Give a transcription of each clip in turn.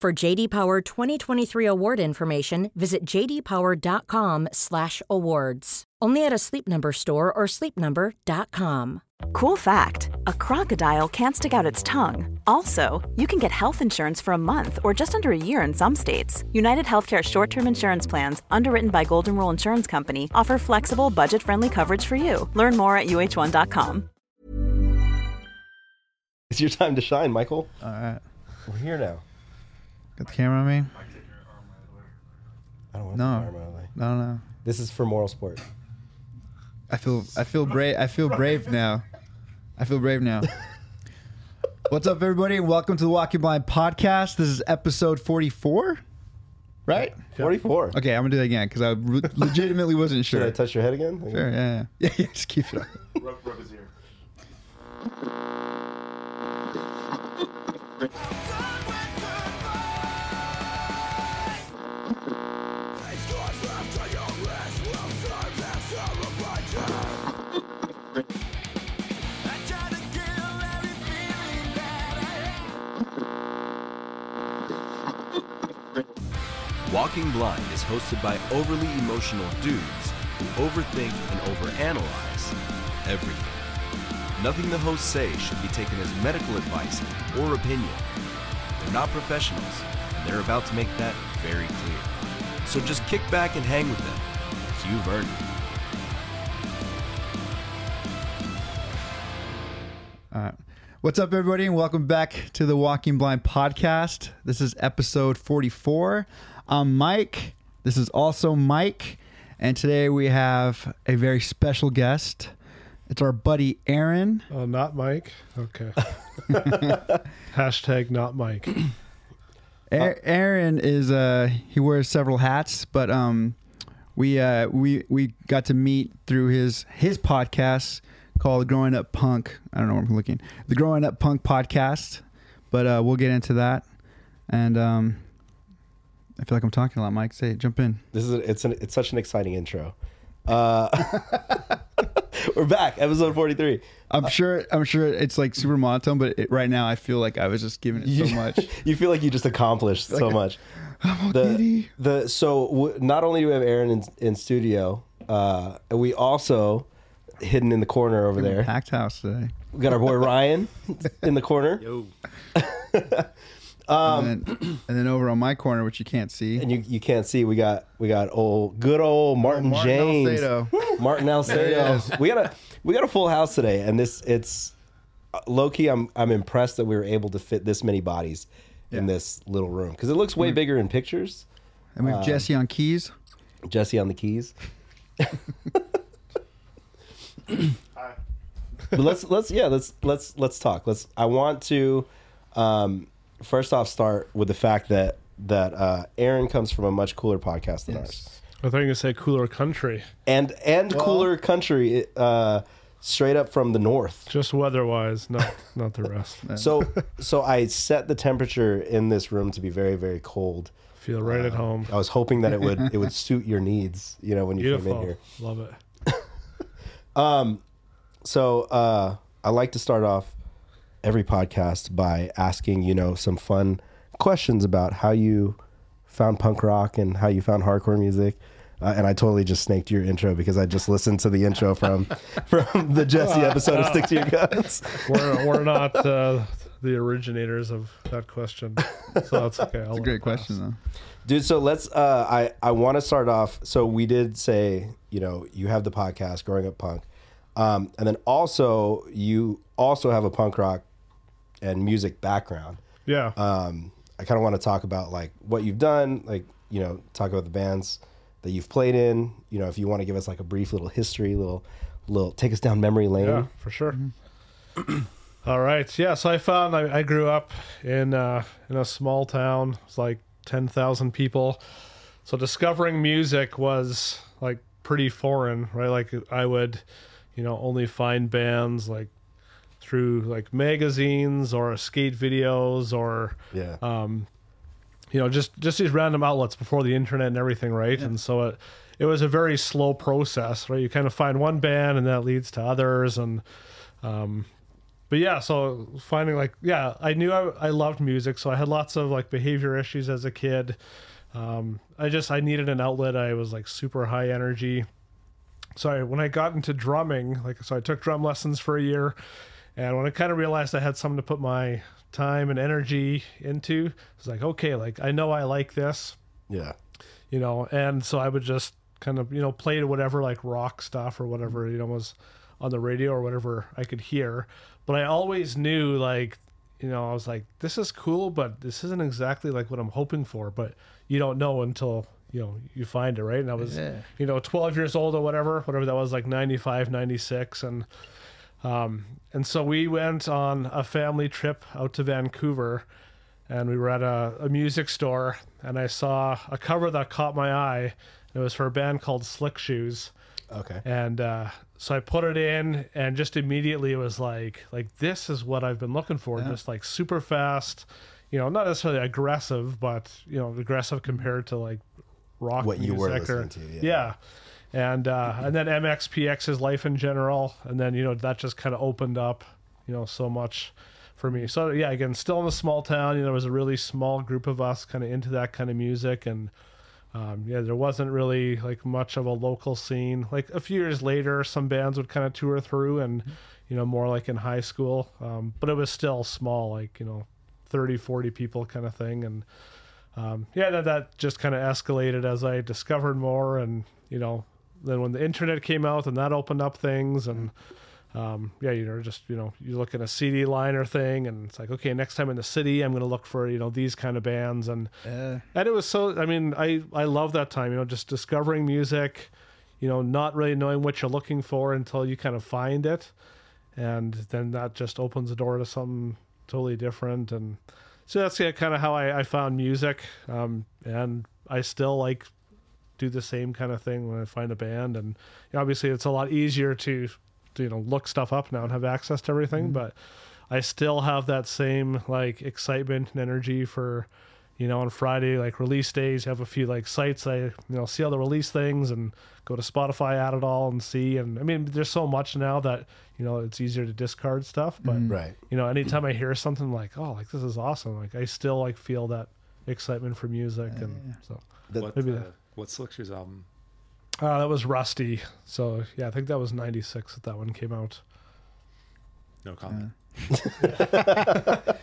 For JD Power 2023 award information, visit jdpower.com/awards. Only at a Sleep Number store or sleepnumber.com. Cool fact a crocodile can't stick out its tongue. Also, you can get health insurance for a month or just under a year in some states. United Healthcare short term insurance plans, underwritten by Golden Rule Insurance Company, offer flexible, budget friendly coverage for you. Learn more at uh1.com. It's your time to shine, Michael. All right. We're here now. Got the camera on me? I don't want No. to arm out of the way. No, no. This is for moral sport. I feel I feel brave I feel brave now. I feel brave now. What's up everybody and welcome to the Walking Blind podcast. This is episode 44. Right? 44. Okay, I'm going to do that again cuz I re- legitimately wasn't sure. Should I sure. touch your head again? Sure, yeah, yeah. Yeah, yeah, just keep it up. Walking Blind is hosted by overly emotional dudes who overthink and overanalyze everything. Nothing the hosts say should be taken as medical advice or opinion. They're not professionals, and they're about to make that very clear. So just kick back and hang with them, you've earned it. All right. What's up, everybody, and welcome back to the Walking Blind podcast. This is episode 44. I'm Mike. This is also Mike. And today we have a very special guest. It's our buddy Aaron. Oh, not Mike. Okay. Hashtag not Mike. A- Aaron is uh he wears several hats, but um we uh we we got to meet through his his podcast called Growing Up Punk. I don't know where I'm looking. The Growing Up Punk podcast. But uh we'll get into that. And um I feel like I'm talking a lot, Mike. Say it, jump in. This is a, it's an, it's such an exciting intro. Uh, we're back, episode 43. I'm sure I'm sure it's like super monotone, but it, right now I feel like I was just giving it so much. you feel like you just accomplished so much. The, the so w- not only do we have Aaron in, in studio, uh, we also hidden in the corner over there. Packed house today. We got our boy Ryan in the corner, and, um, then, and then over on my corner, which you can't see. and you you can't see. We got we got old good old Martin, Martin James, Alcedo. Martin Alcedo. we got a we got a full house today, and this it's uh, low key. I'm I'm impressed that we were able to fit this many bodies in this little room because it looks way mm. bigger in pictures. And we have Jesse um, on keys. Jesse on the keys. but let's let's yeah let's let's let's talk. Let's. I want to um, first off start with the fact that that uh, Aaron comes from a much cooler podcast than ours, I thought you were gonna say cooler country. and and cooler country. Uh, straight up from the north. Just weather wise, not not the rest. So so I set the temperature in this room to be very very cold. Feel right at home. I was hoping that it would it would suit your needs. You know when you came in here. Love it. So uh, I like to start off every podcast by asking, you know, some fun questions about how you found punk rock and how you found hardcore music. Uh, and I totally just snaked your intro because I just listened to the intro from from the Jesse episode of Stick to Your Guns. We're we're not uh, the originators of that question, so that's okay. It's a great question though. dude so let's uh i i want to start off so we did say you know you have the podcast growing up punk um and then also you also have a punk rock and music background Yeah, um i kind of want to talk about like what you've done like you know talk about the bands that you've played in you know if you want to give us like a brief little history little little take us down memory lane yeah, for sure. All right, yeah. So I found I, I grew up in uh, in a small town. It's like ten thousand people. So discovering music was like pretty foreign, right? Like I would, you know, only find bands like through like magazines or skate videos or yeah um, you know, just just these random outlets before the internet and everything, right? And so it it was a very slow process, right? You kind of find one band and that leads to others, and um, but yeah, so finding like yeah, I knew I, I loved music, so I had lots of like behavior issues as a kid. Um, I just I needed an outlet. I was like super high energy. So I, when I got into drumming, like so I took drum lessons for a year, and when I kind of realized I had something to put my time and energy into, I was like, okay, like I know I like this, yeah you know, and so I would just kind of you know play to whatever like rock stuff or whatever you know was on the radio or whatever I could hear. But I always knew like you know I was like this is cool, but this isn't exactly like what I'm hoping for. But you don't know until you know you find it right. And I was Yeah. you know 12 years old or whatever, whatever that was like 95, 96, and um, and so we went on a family trip out to Vancouver, and we were at a, a music store, and I saw a cover that caught my eye. It was for a band called Slick Shoes, okay and uh, so I put it in, and just immediately it was like, like this is what I've been looking for, just like super fast, you know, not necessarily aggressive, but you know, aggressive compared to like rock What you were music. or- listening to, yeah. yeah. And uh, and then MXPX's life in general, and then you know that just kind of opened up, you know, so much for me. So yeah, again, still in a small town, you know, there was a really small group of us kind of into that kind of music, and um, yeah, there wasn't really like much of a local scene. Like a few years later, some bands would kind of tour through, and you know, more like in high school, um, but it was still small, like you know, 30, 40 people kind of thing, and um, yeah, that, that just kind of escalated as I discovered more, and you know, then when the internet came out, and that opened up things, and um, yeah, you know, just you know, you look at a CD liner thing, and it's like, okay, next time in the city, I'm going to look for you know these kind of bands, and Yeah. and it was so. I mean, I I love that time, you know, just discovering music, you know, not really knowing what you're looking for until you kind of find it, and then that just opens the door to something totally different, and so that's yeah, kind of how I, I found music, um, and I still like do the same kind of thing when I find a band, and obviously it's a lot easier to, to you know look stuff up now and have access to everything, but I still have that same like excitement and energy for you know on Friday like release days have a few like sites I you know see all the release things and go to Spotify add it all and see. And I mean there's so much now that you know it's easier to discard stuff. But right. you know anytime I hear something like oh like this is awesome. Like I still like feel that excitement for music and so. What, maybe uh, that. what's Slick Shoes' album? uh, that was Rusty. So yeah I think that was 96 that that one came out. No comment.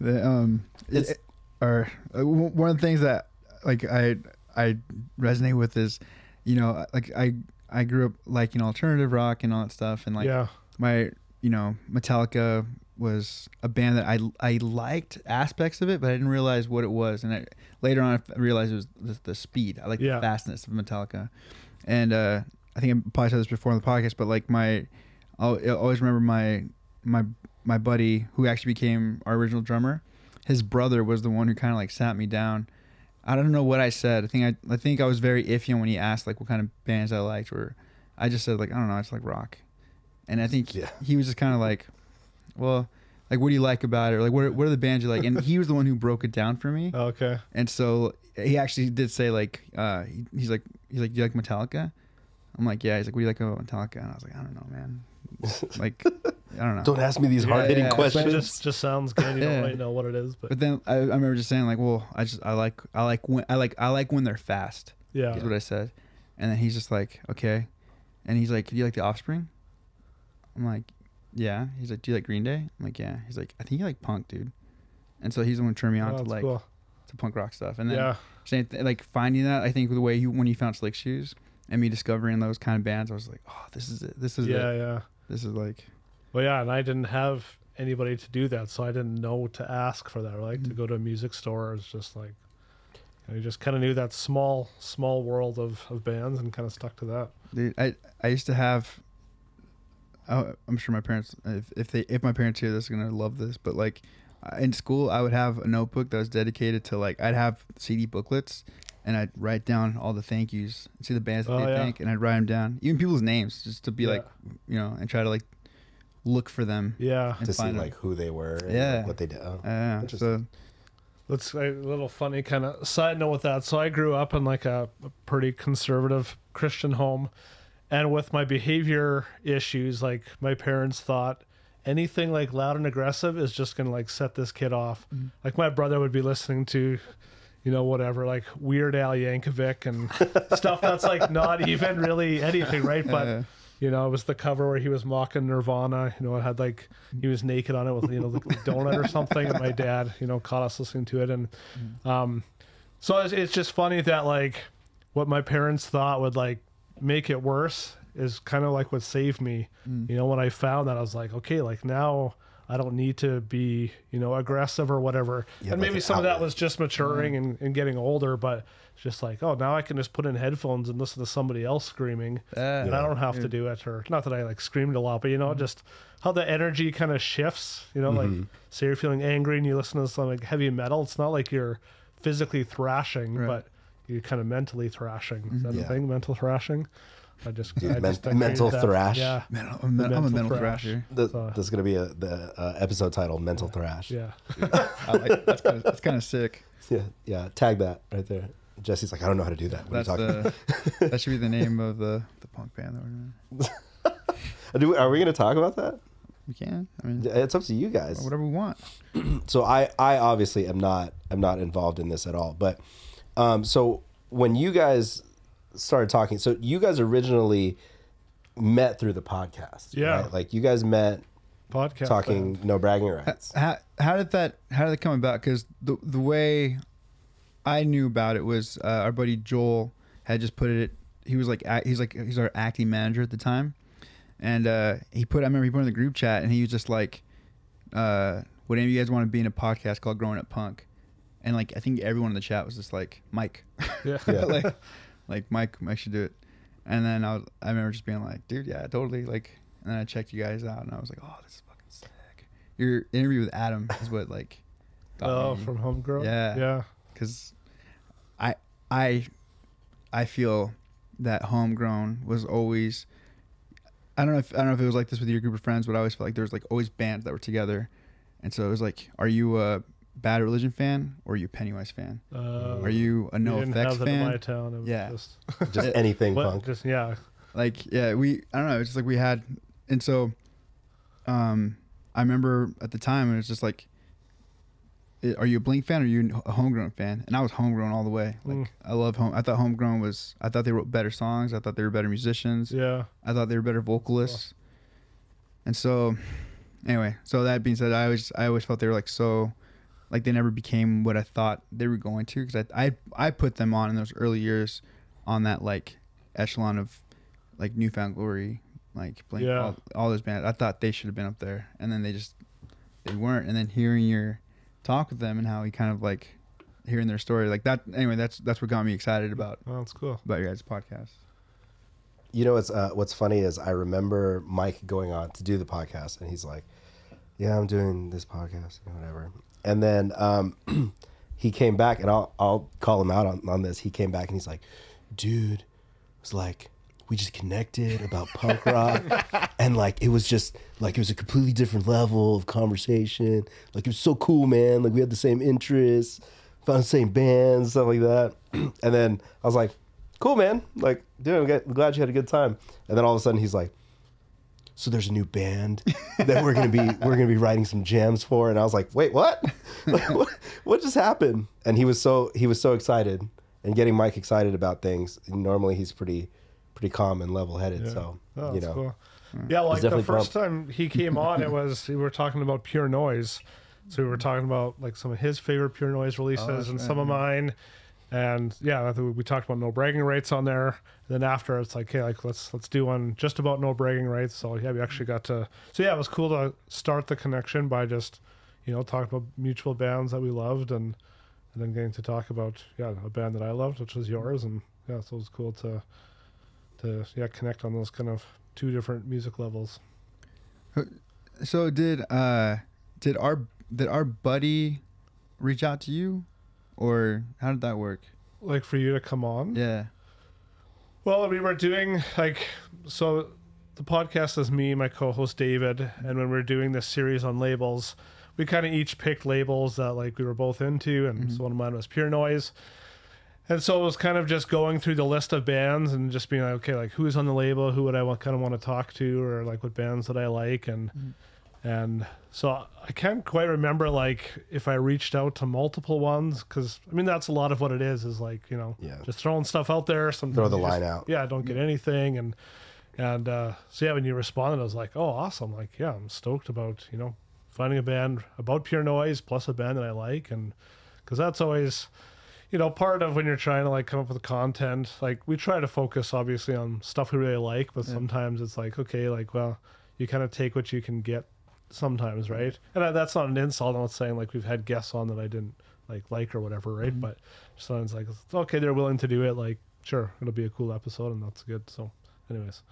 The, um, It's- it- or uh, one of the things that like I I resonate with is, you know, like I I grew up liking alternative rock and all that stuff, and like yeah my you know Metallica was a band that I I liked aspects of it, but I didn't realize what it was, and I, later on I realized it was the, the speed. I like Yeah. the fastness of Metallica, and uh, I think I probably said this before on the podcast, but like my I'll, I'll always remember my my my buddy who actually became our original drummer. His brother was the one who kind of like sat me down. I don't know what I said. I think I I think I was very iffy on when he asked like what kind of bands I liked. Or I just said like I don't know, I just like rock. And I think Yeah. he was just kind of like, well, like what do you like about it? Or like what are, what are the bands you like? And he was the one who broke it down for me. okay And so he actually did say like uh he, he's like he's like do you like Metallica? I'm like yeah. He's like what do you like about Metallica? And I was like I don't know, man. Like I don't know. don't ask me these hard hitting yeah, questions it just just sounds good you Yeah. don't really know what it is but But then I, I remember just saying like, well, I just I like I like when I like I like when they're fast. yeah Is what I said. And then he's just like, okay. And he's like, do you like the Offspring? I'm like, yeah. He's like, do you like Green Day? I'm like, yeah. He's like, I think you like punk, dude. And so he's the one turning me on Oh, to like cool. to punk rock stuff. And then Yeah. same th- like finding that I think the way you when you found Slick Shoes and me discovering those kind of bands, I was like, oh, this is it. This is Yeah, it. yeah. This is like Well, yeah, and I didn't have anybody to do that, so I didn't know to ask for that. Like Mm. to go to a music store is just like I just kind of knew that small, small world of, of bands and kind of stuck to that. Dude, I I used to have. I'm sure my parents, if, if they if my parents hear this, are gonna love this. But like, in school, I would have a notebook that was dedicated to like I'd have CD booklets, and I'd write down all the thank yous, and see the bands that Oh, they yeah. thank, and I'd write them down, even people's names, just to be Yeah. like, you know, and try to like look for them. Yeah, and to see find 'em. like who they were, and, Yeah. like, what they did. Oh. Uh, so Interesting. That's a little funny kind of side note with that. So I grew up in like a, a pretty conservative Christian home, and with my behavior issues, like my parents thought anything like loud and aggressive is just gonna like set this kid off. Like my brother would be listening to, you know, whatever like Weird Al Yankovic and stuff that's like not even really anything, right? But Yeah. You know, it was the cover where he was mocking Nirvana. You know, it had like he was naked on it with you know the donut or something. And my dad, you know, caught us listening to it, and um, so it's, it's just funny that like what my parents thought would like make it worse is kind of like what saved me. You know, when I found that, I was like, okay, like now. I don't need to be, you know, aggressive or whatever. Yeah, and maybe some of that was just maturing mm-hmm. and, and getting older, but it's just like, oh, now I can just put in headphones and listen to somebody else screaming Yeah. and I don't have to do it, or not that I like screamed a lot, but you know, mm-hmm. just how the energy kind of shifts. You know, like mm-hmm. say you're feeling angry and you listen to some like heavy metal. It's not like you're physically thrashing, Right. but you're kind of mentally thrashing. Is that Yeah. a thing? Mental thrashing. I just, I men- just I mental created that. thrash. Yeah, man, I'm, a, I'm a mental mental thrash. thrasher. The, Uh, that's gonna be a the uh, episode title, "Mental Thrash." yeah. I like, that's kind of that's kind of sick. yeah, yeah. Tag that right there. Jesse's like, I don't know how to do that. What That's are you talking the that should be the name of the the punk band that we're doing. about? Do we, are we gonna talk about that? We can. I mean, It's up to you guys. whatever we want. so I I obviously am not I'm not involved in this at all. But um, so when you guys started talking, so you guys originally met through the podcast, Yeah. right? Like you guys met Podcast. talking band. no bragging rights. How how did that how did that come about? Because the the way I knew about it was uh, our buddy Joel had just put it. He was like he's like he's our acting manager at the time, and uh, he put I remember he put in the group chat and he was just like, uh, "Would any of you guys want to be in a podcast called Growing Up Punk?" And like I think everyone in the chat was just like Mike, Yeah. like like Mike Mike should do it. And then I was I remember just being like, "Dude, yeah, totally." Like, and then I checked you guys out and I was like, "Oh, this is fucking sick." Your interview with Adam is what like Oh, me from Homegrown. Yeah. Yeah. because I I I feel that homegrown was always I don't know if I don't know if it was like this with your group of friends, but I always felt like there was like always bands that were together, and so it was like, are you a Bad Religion fan or are you a Pennywise fan? Uh, are you a NOFX have that in my fan? town. It was Yeah. Just, Just anything what, punk. just yeah. like yeah we i don't know it's just like we had and so um i remember at the time it was just like i- are you a blink fan or are you a homegrown fan and i was homegrown all the way like Mm. i love home i thought homegrown was i thought they wrote better songs i thought they were better musicians Yeah. i thought they were better vocalists and so anyway so that being said i always i always felt they were like so like they never became what i thought they were going to because I, I i put them on in those early years on that like echelon of like newfound glory like Blink, Yeah. all, all those bands i thought they should have been up there and then they just they weren't and then hearing your talk with them and how he kind of like hearing their story like that anyway that's that's what got me excited about Oh, that's cool. about your guys podcast You know what's uh, what's funny is I remember Mike going on to do the podcast, and he's like, "Yeah, I'm doing this podcast, and whatever." And then um, he came back, and I'll I'll call him out on, on this. He came back, and he's like, "Dude, was like we just connected about punk rock, and like it was just like it was a completely different level of conversation. Like it was so cool, man. Like we had the same interests, found the same bands, stuff like that." and then I was like cool, man. Like, dude, I'm glad you had a good time. And then all of a sudden he's like, so there's a new band that we're gonna be we're gonna be writing some jams for. And I was like, wait, what? Like, what? What just happened? And he was so he was so excited and getting Mike excited about things. Normally he's pretty pretty calm and level headed. Yeah. So Oh, you know, cool. Hmm. Yeah, like the definitely first time he came on, it was we were talking about Pure Noise. So we were talking about like some of his favorite Pure Noise releases oh, and some of mine. And yeah, we talked about no bragging rights on there. then after it's like, hey, like let's let's do one just about no bragging rights. So yeah, we actually got to. So yeah, it was cool to start the connection by just you know talking about mutual bands that we loved and and then getting to talk about yeah a band that I loved, which was yours. And yeah, so it was cool to to yeah connect on those kind of two different music levels. So did uh did our did our buddy reach out to you, or how did that work? Like for you to come on. Yeah. Well, we were doing like so. The podcast is me, my co-host David, and when we were doing this series on labels, we kind of each picked labels that like we were both into, and mm-hmm. so one of mine was Pure Noise. And so it was kind of just going through the list of bands and just being like, okay, like who's on the label, who would I want, kind of want to talk to, or like what bands that I like, and mm-hmm. And so I can't quite remember like if I reached out to multiple ones because I mean that's a lot of what it is is like you know Yeah. just throwing stuff out there. Sometimes Throw the you just- line out. Yeah, don't get anything, and and uh, so yeah, when you responded, I was like, oh, awesome! Like yeah, I'm stoked about you know finding a band about pure noise plus a band that I like, and because that's always you know part of when you're trying to like come up with content like we try to focus obviously on stuff we really like but sometimes it's like okay like well you kind of take what you can get sometimes right? And I, that's not an insult. I'm not saying like we've had guests on that i didn't like like or whatever right? But sometimes like okay they're willing to do it like sure it'll be a cool episode and that's good. So anyways.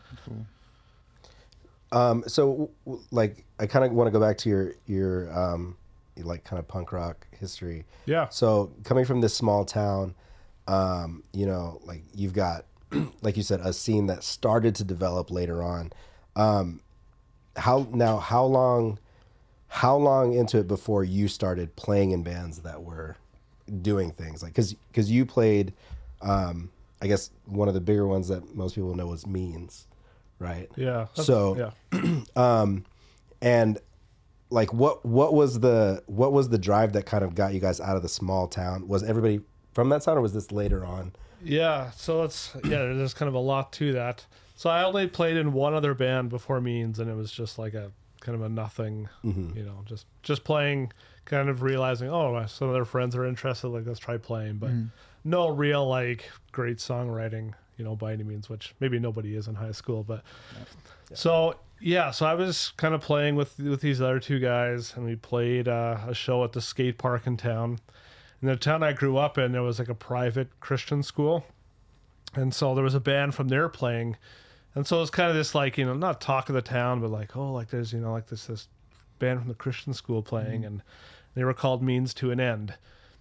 Um, so, w- w- like, I kind of want to go back to your your um, like kind of punk rock history. yeah. So, coming from this small town, um, you know, like you've got, like you said, a scene that started to develop later on. Um, how now? How long? How long into it before you started playing in bands that were doing things like because because you played, um, I guess one of the bigger ones that most people know was Means, right? yeah So- yeah um and like what what was the what was the drive that kind of got you guys out of the small town was everybody from that town or was this later on Yeah, so it's yeah, there's kind of a lot to that. So I only played in one other band before Means, and it was just like a kind of a nothing, you know, just just playing, kind of realizing, oh, some of their friends are interested, like let's try playing, but no real like great songwriting, you know, by any means, which maybe nobody is in high school, but so yeah, so I was kind of playing with with these other two guys, and we played uh, a show at the skate park in town. In the town I grew up in, there was like a private Christian school, and so there was a band from there playing, and so it was kind of this like you know not talk of the town, but like oh like there's you know like this this band from the Christian school playing, mm. and they were called Means to an End.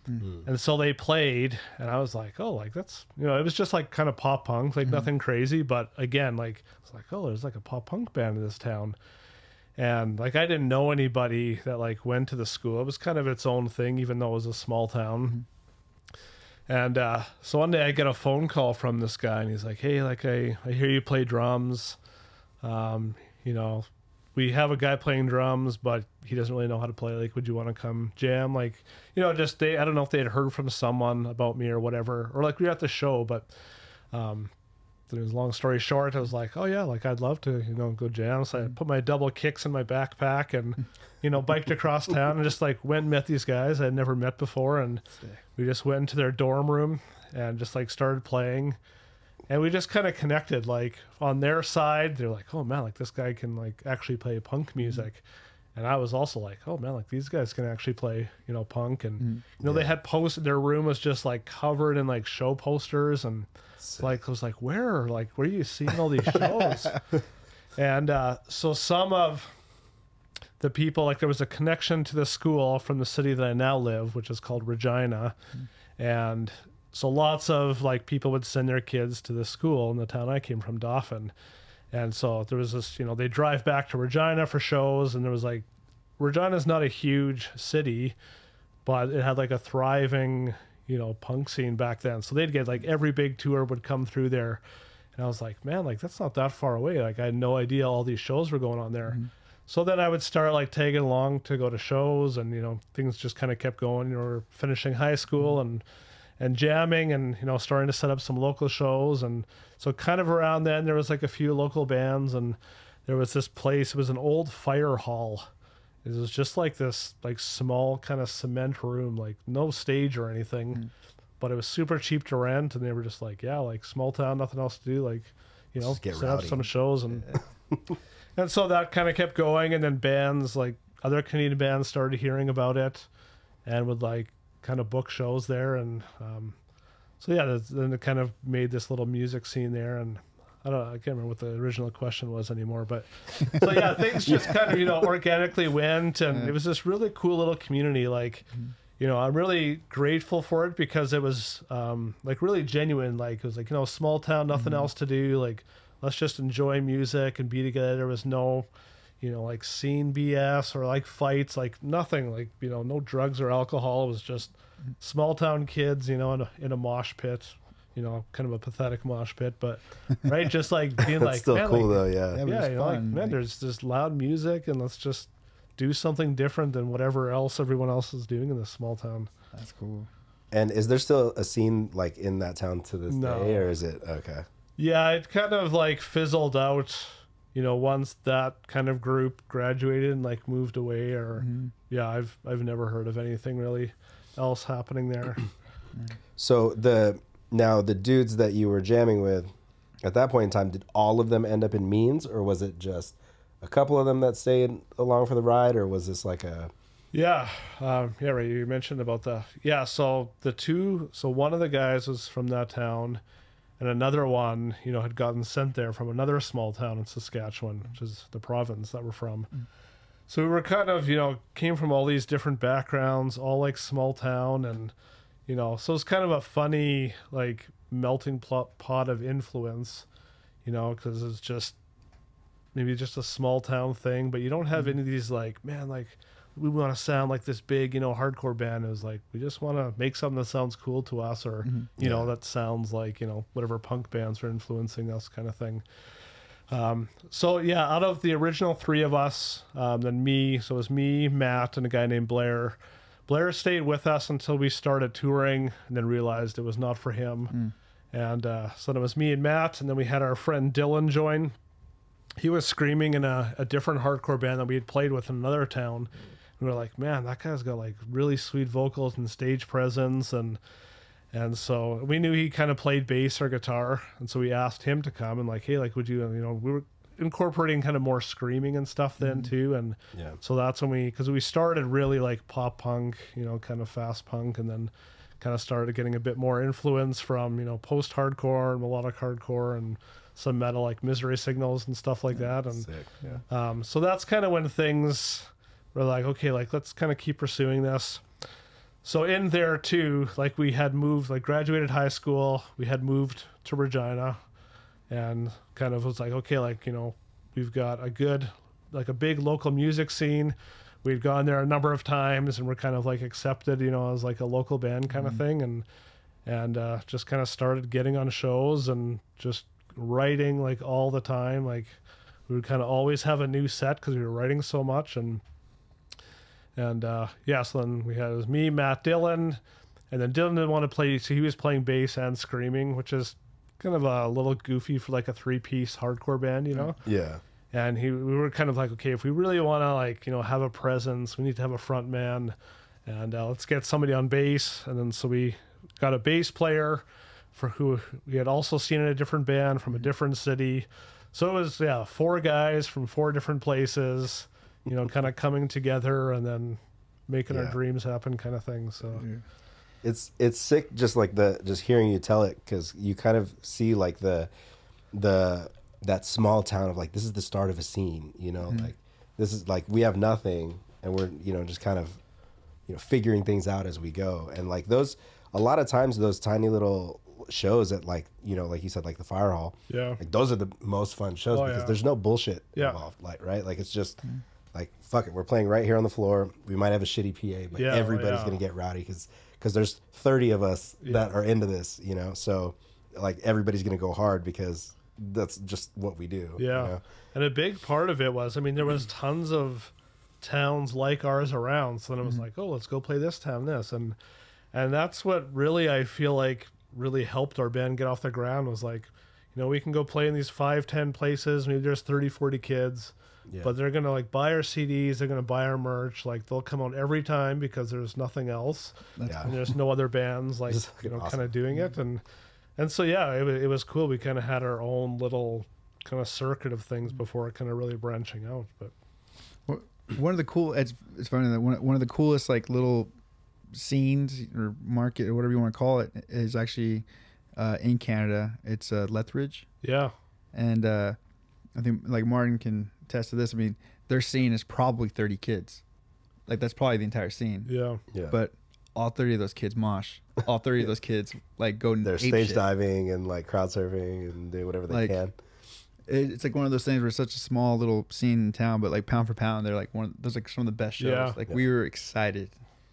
Mm. Mm. And so they played, and I was like, "Oh, like that's you know, it was just like kind of pop punk, like nothing crazy." But again, like it's like, "Oh, there's like a pop punk band in this town," and like I didn't know anybody that like went to the school. It was kind of its own thing, even though it was a small town. Mm-hmm. And uh, so one day I get a phone call from this guy, and he's like, "Hey, like I I hear you play drums. Um, you know, we have a guy playing drums, but he doesn't really know how to play. Like, would you want to come jam? Like, you know, just they I don't know if they had heard from someone about me or whatever, or like we were at the show, but um, long story short. I was like, oh yeah, like I'd love to, you know, go jam. So I mm-hmm. put my double kicks in my backpack and, you know, biked across town and just like went and met these guys I'd never met before, and we just went into their dorm room and just like started playing. And we just kind of connected, like on their side, they're like, "Oh man, like this guy can like actually play punk mm-hmm. music," and I was also like, "Oh man, like these guys can actually play, you know, punk." And you know, they had posts. Their room was just like covered in like show posters, and like I was like, "Where? Like, where are you seeing all these shows?" and uh, so some of the people, like, there was a connection to the school from the city that I now live, which is called Regina, and so lots of like people would send their kids to the school in the town I came from, Dauphin. And so there was this, you know, they drive back to Regina for shows, and there was like, Regina's not a huge city, but it had like a thriving, you know, punk scene back then. So they'd get like every big tour would come through there. And I was like, man, like that's not that far away. Like I had no idea all these shows were going on there. Mm-hmm. So then I would start like tagging along to go to shows, and you know things just kind of kept going. You know, we're finishing high school mm-hmm. and and jamming, and you know starting to set up some local shows, and so kind of around then there was like a few local bands, and there was this place. It was an old fire hall. It was just like this, like small kind of cement room, like no stage or anything, but it was super cheap to rent. And they were just like, yeah, like small town, nothing else to do, like you know, set up some shows and and so that kind of kept going. And then bands like other Canadian bands started hearing about it and would like kind of book shows there and. um so yeah, that's- then it kind of made this little music scene there, and I don't, know, I can't remember what the original question was anymore, but so yeah, things just kind of you know organically went, and it was this really cool little community. Like, you know, I'm really grateful for it because it was um, like really genuine. Like it was like you know, small town, nothing else to do. Like let's just enjoy music and be together. There was no you know, like scene BS or like fights, like nothing, like, you know, no drugs or alcohol. It was just small town kids, you know, in a, in a mosh pit, you know, kind of a pathetic mosh pit, but right. Just like being That's like, still man, cool like, though. Yeah. Yeah, yeah, you know, like, fun, man, like- there's just loud music and let's just do something different than whatever else everyone else is doing in this small town. That's cool. And is there still a scene like in that town to this No. day, or is it okay? Yeah, it kind of like fizzled out, you know, once that kind of group graduated and like moved away or yeah, I've I've never heard of anything really else happening there. So the now the dudes that you were jamming with at that point in time, did all of them end up in means, or was it just a couple of them that stayed along for the ride, or was this like a Yeah, um, yeah, right. You mentioned about the yeah. So the two, so one of the guys was from that town, and another one, you know, had gotten sent there from another small town in Saskatchewan, which is the province that we're from. Mm. So we were kind of, you know, came from all these different backgrounds, all like small town, and you know, so it's kind of a funny like melting pot of influence, you know, because it's just maybe just a small town thing, but you don't have mm. any of these like, man, like we want to sound like this big, you know, hardcore band. It was like we just want to make something that sounds cool to us, or you know, that sounds like you know whatever punk bands are influencing us, kind of thing. Um, so yeah, out of the original three of us, um, then me, so it was me, Matt, and a guy named Blair. Blair stayed with us until we started touring, and then realized it was not for him. And uh, so then it was me and Matt, and then we had our friend Dylan join he was screaming in a, a different hardcore band that we had played with in another town. We were like, man, that guy's got like really sweet vocals and stage presence, and and so we knew he kind of played bass or guitar, and so we asked him to come and like, hey, like, would you, you know, we were incorporating kind of more screaming and stuff then too, and Yeah. so that's when we because we started really like pop punk, you know, kind of fast punk, and then kind of started getting a bit more influence from you know post hardcore and melodic hardcore and some metal like misery signals and stuff like that and sick? um, so that's kind of when things were like okay like let's kind of keep pursuing this. So in there too like we had moved like graduated high school we had moved to regina and kind of was like okay like you know we've got a good like a big local music scene. We'd gone there a number of times and we're kind of like accepted you know as like a local band kind of thing and and uh, just kind of started getting on shows and just writing like all the time. Like we would kind of always have a new set because we were writing so much and and uh yeah so then we had it was me matt Dylan and then dylan didn't want to play so he was playing bass and screaming which is kind of a little goofy for like a three piece hardcore band you know? Yeah. and he we were kind of like okay if we really want to like you know have a presence we need to have a front man and uh, let's get somebody on bass. And then so we got a bass player for who we had also seen in a different band from a different city. So it was yeah four guys from four different places you know kind of coming together and then making Yeah. our dreams happen kind of thing so it's it's sick just like the just hearing you tell it because you kind of see like the the that small town of like this is the start of a scene you know mm-hmm. like this is like we have nothing and we're you know just kind of you know figuring things out as we go and like those a lot of times those tiny little shows at like you know like you said like the fire hall Yeah. like those are the most fun shows Oh, because yeah. there's no bullshit Yeah. involved like right like it's just mm. Like fuck it we're playing right here on the floor we might have a shitty pa but Yeah, oh, everybody's yeah. gonna get rowdy because because there's 30 of us that are into this you know so like everybody's gonna go hard because that's just what we do you Yeah. know? And a big part of it was, I mean, there was tons of towns like ours around. So then it was mm-hmm. like, oh, let's go play this town, this. And and that's what really I feel like really helped our band get off the ground was like, you know, we can go play in these five, ten places. Maybe there's 30, 40 kids, Yeah. but they're gonna like buy our CDs. They're gonna buy our merch. Like they'll come out every time because there's nothing else, yeah. and there's no other bands like you know awesome. kind of doing it. And and so yeah, it, it was cool. We kind of had our own little kind of circuit of things before kind of really branching out. But one of the cool it's, it's funny that one, one of the coolest like little scenes or market or whatever you want to call it is actually uh, in Canada. It's uh, Lethbridge, yeah, and uh, I think like Martin can attest to this. I mean, their scene is probably thirty kids. Like that's probably the entire scene. yeah, yeah. But all thirty of those kids mosh. All thirty of those kids like go they're ape stage shit. diving and like crowd surfing and do whatever they Like, can. It, it's like one of those things where it's such a small little scene in town, but like pound for pound, they're like one. Of, those like some of the best shows. Yeah. Like Yeah. we were excited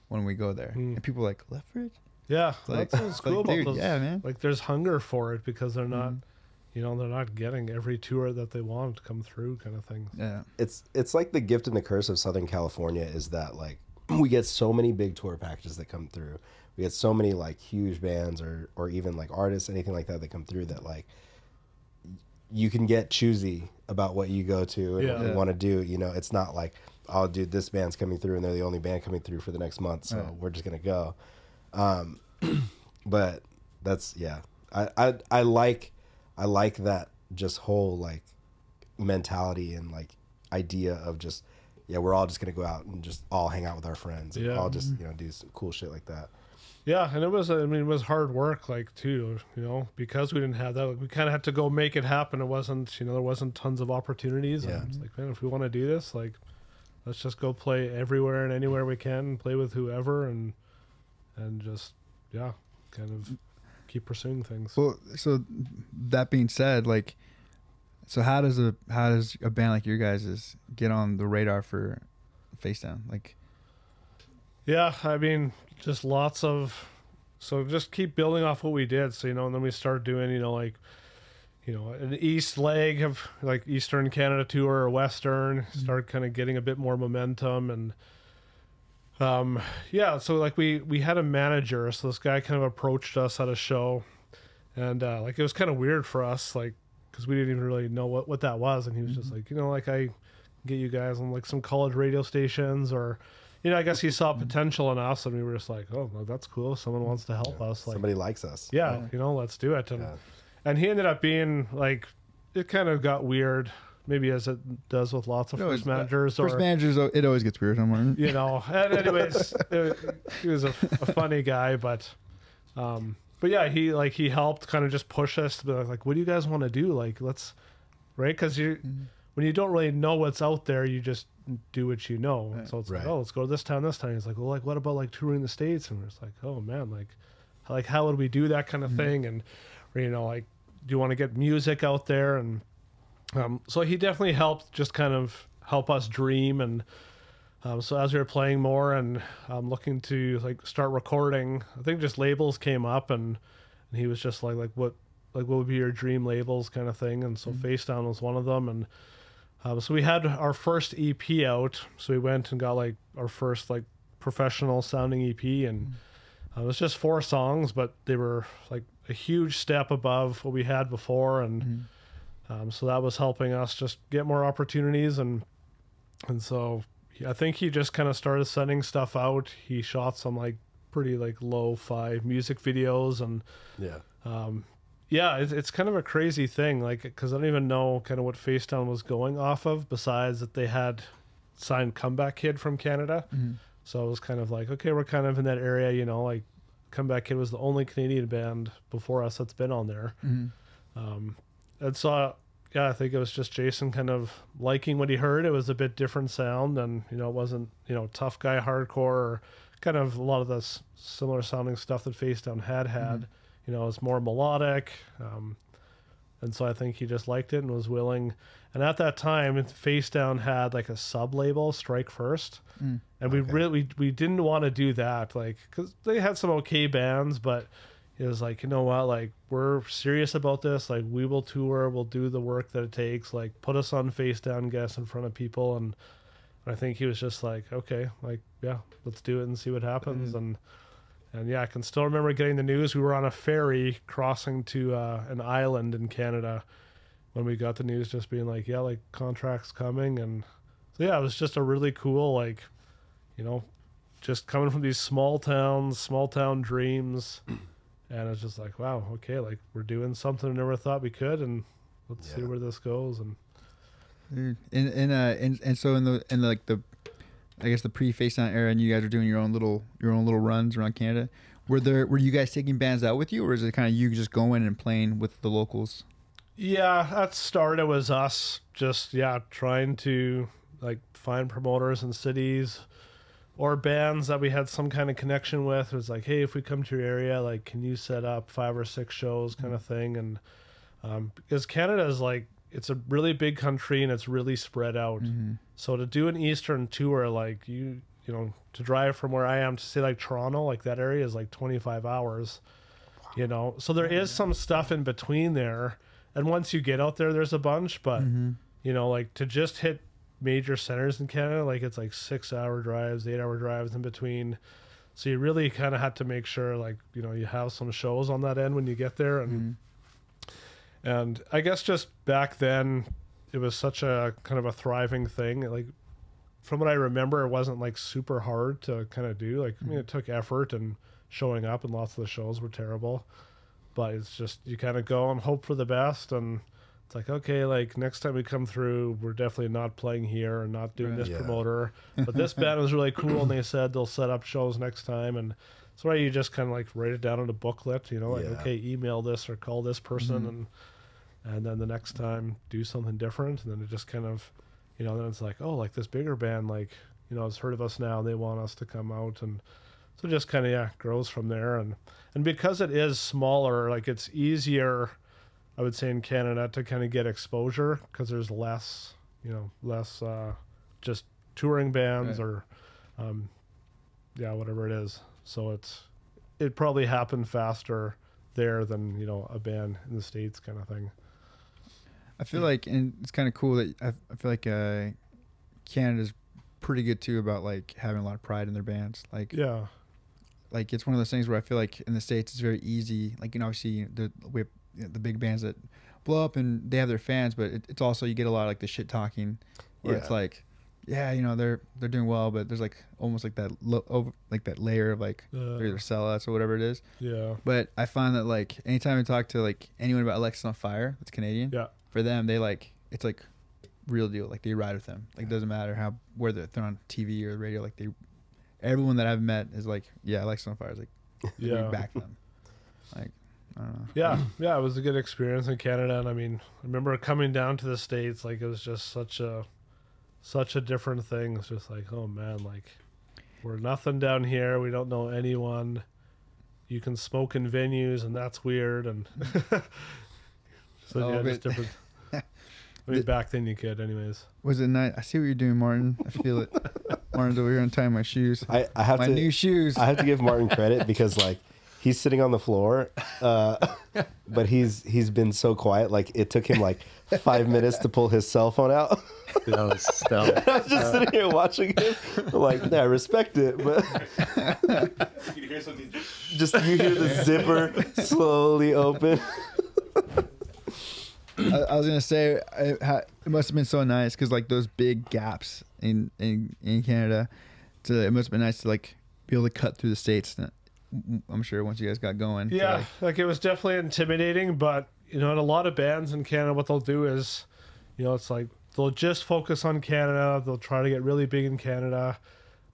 when we go there, Mm. and people were like Lethbridge. yeah. Like- that's what's like, about dude, those. yeah, man. Like there's hunger for it because they're not, Mhm. You know, they're not getting every tour that they want to come through, kind of thing. Yeah. it's it's like the gift and the curse of Southern California is that like we get so many big tour packages that come through. We get so many like huge bands or or even like artists, anything like that that come through that like you can get choosy about what you go to and what Yeah. you want to do. You know, it's not like, oh, dude, this band's coming through and they're the only band coming through for the next month, so Right. we're just gonna go. Um, but that's yeah, I, I I like I like that just whole like mentality and like idea of just yeah, we're all just gonna go out and just all hang out with our friends and Yeah. all just mm-hmm. you know do some cool shit like that. Yeah, and it was I mean it was hard work like too, you know, because we didn't have that like, we kind of had to go make it happen. It wasn't, you know, there wasn't tons of opportunities. Yeah. And it's like, man, if we want to do this, like let's just go play everywhere and anywhere we can, play with whoever and and just yeah, kind of keep pursuing things. Well, so that being said, like, so how does a how does a band like your guys' get on the radar for Face Down? Like, Yeah, I mean, just lots of. So just keep building off what we did. So you know, and then we start doing, you know, like, you know, an east leg of like Eastern Canada tour or Western. Mm-hmm. Start kind of getting a bit more momentum and. Um, yeah, so like we we had a manager, so this guy kind of approached us at a show, and uh, like it was kind of weird for us, like because we didn't even really know what what that was, and he was just like, you know, like I get you guys on like some college radio stations or you know, I guess he saw potential in us, and we were just like, "Oh, well, that's cool. Someone wants to help us." Like, Somebody likes us. yeah, you know, let's do it. And Yeah. and he ended up being like, it kind of got weird, maybe as it does with lots of it always- first managers. first or, managers, it always gets weird. I'm you know. And anyways, it- he was a, a funny guy, but um, but yeah, he like he helped kind of just push us to be like, like, what do you guys want to do? Like, let's right because you mm-hmm. when you don't really know what's out there, you just do what you know. So it's Right. like, oh, let's go to this town, this town. He's like, well, like, what about like touring the states? And we're just like, oh man, like, like how would we do that kind of mm-hmm. thing? And or, you know, like, do you want to get music out there? And um, so he definitely helped, just kind of help us dream. And um, so as we were playing more and um, looking to like start recording, I think just labels came up, and and he was just like, like what, like what would be your dream labels, kind of thing. And so Face Down was one of them, and um, so we had our first EP out. So we went and got like our first like professional sounding EP, and uh, it was just four songs, but they were like a huge step above what we had before, and um, so that was helping us just get more opportunities, and and so I think he just kind of started sending stuff out. He shot some like pretty like low fi music videos and Yeah. um, yeah, it's, it's kind of a crazy thing, like because I don't even know kind of what Facedown was going off of, besides that they had signed Comeback Kid from Canada. So it was kind of like, okay, we're kind of in that area, you know, like Comeback Kid was the only Canadian band before us that's been on there. Um, and so, yeah, I think it was just Jason kind of liking what he heard. It was a bit different sound, and you know, it wasn't you know tough guy hardcore or kind of a lot of the s- similar sounding stuff that Facedown had had. You know, it was more melodic. Um, and so I think he just liked it and was willing. And at that time, Facedown had like a sub label, Strike First, and we really we, we didn't want to do that, like because they had some okay bands, but it was like you know what, like we're serious about this. Like we will tour, we'll do the work that it takes. Like put us on face down us in front of people, and I think he was just like, okay, like yeah, let's do it and see what happens. And And yeah, I can still remember getting the news. We were on a ferry crossing to uh, an island in Canada when we got the news, just being like, yeah, like contracts coming. And so, yeah, it was just a really cool, like, you know, just coming from these small towns, small town dreams. And it's just like, wow, okay, like we're doing something I never thought we could. And let's see where this goes. And Dude, and and uh and, and so in the in the, like the I guess the pre face down era and you guys are doing your own little your own little runs around Canada. Were there were you guys taking bands out with you or is it kind of you just going and playing with the locals? Yeah, that started was us just yeah trying to like find promoters in cities or bands that we had some kind of connection with. It was like, hey, if we come to your area, like, can you set up five or six shows, mm-hmm. kind of thing? And um, because Canada is like it's a really big country and it's really spread out. Mm-hmm. So to do an Eastern tour, like you you know to drive from where I am to say like Toronto, like that area is like twenty five hours. You know, so there is some stuff in between there, and once you get out there, there's a bunch. But mm-hmm. you know, like to just hit major centers in Canada, like it's like six hour drives, eight hour drives in between. So you really kind of had to make sure, like you know, you have some shows on that end when you get there, and mm-hmm. and I guess just back then, it was such a kind of a thriving thing. Like from what I remember, it wasn't like super hard to kind of do. Like I mean, mm-hmm. it took effort and showing up, and lots of the shows were terrible. But it's just you kind of go and hope for the best, and it's like okay, like next time we come through, we're definitely not playing here and not doing this Yeah. promoter. But this band was really cool, and they said they'll set up shows next time, and so why you just kind of like write it down in a booklet, you know, like Yeah. okay, email this or call this person, mm-hmm. and and then the next time do something different, and then it just kind of, you know, then it's like oh, like this bigger band, like you know, has heard of us now, and they want us to come out, and so it just kind of yeah grows from there, and and because it is smaller, like it's easier, I would say in Canada to kind of get exposure because there's less, you know, less uh, just touring bands Right. or, um, yeah, whatever it is. So it's it probably happened faster there than you know a band in the states kind of thing. I feel like, and it's kind of cool that I, I feel like uh, Canada's pretty good too about like having a lot of pride in their bands. Like, Yeah, like it's one of those things where I feel like in the states it's very easy. Like, you know, obviously the we have, you know, the big bands that blow up and they have their fans, but it, it's also you get a lot of like the shit talking, where it's like, yeah, you know, they're they're doing well, but there's like almost like that lo- over like that layer of like Uh. they're either sellouts or whatever it is. yeah, But I find that like anytime I talk to like anyone about Alexisonfire, that's Canadian. yeah, For them, they like it's like real deal. Like they ride with them. Like it doesn't matter how whether they're they're on TV or the radio. Like they, everyone that I've met is like, yeah, Alexisonfire is like, yeah. we back them. Like I don't know. Yeah, yeah, it was a good experience in Canada, and I mean, I remember coming down to the states, like it was just such a, such a different thing. It's just like, oh man, like we're nothing down here. We don't know anyone. You can smoke in venues, and that's weird. And so Oh, yeah, just different. I mean, back then you could, anyways. Was it nice? I see what you're doing, Martin. I feel it. Martin's over here untying my shoes. I, I have my to new shoes. I have to give Martin credit because like he's sitting on the floor, uh, but he's he's been so quiet. Like it took him like five minutes to pull his cell phone out. That was stellar. I was just sitting here watching him. Like, nah, I respect it, but you hear something. just can you hear the zipper slowly open. I, I was gonna say it, ha- it must have been so nice because like those big gaps in in in Canada, to it must have been nice to like be able to cut through the states. I'm sure once you guys got going. Yeah, like- like it was definitely intimidating, but you know, in a lot of bands in Canada, what they'll do is, you know, it's like they'll just focus on Canada. They'll try to get really big in Canada,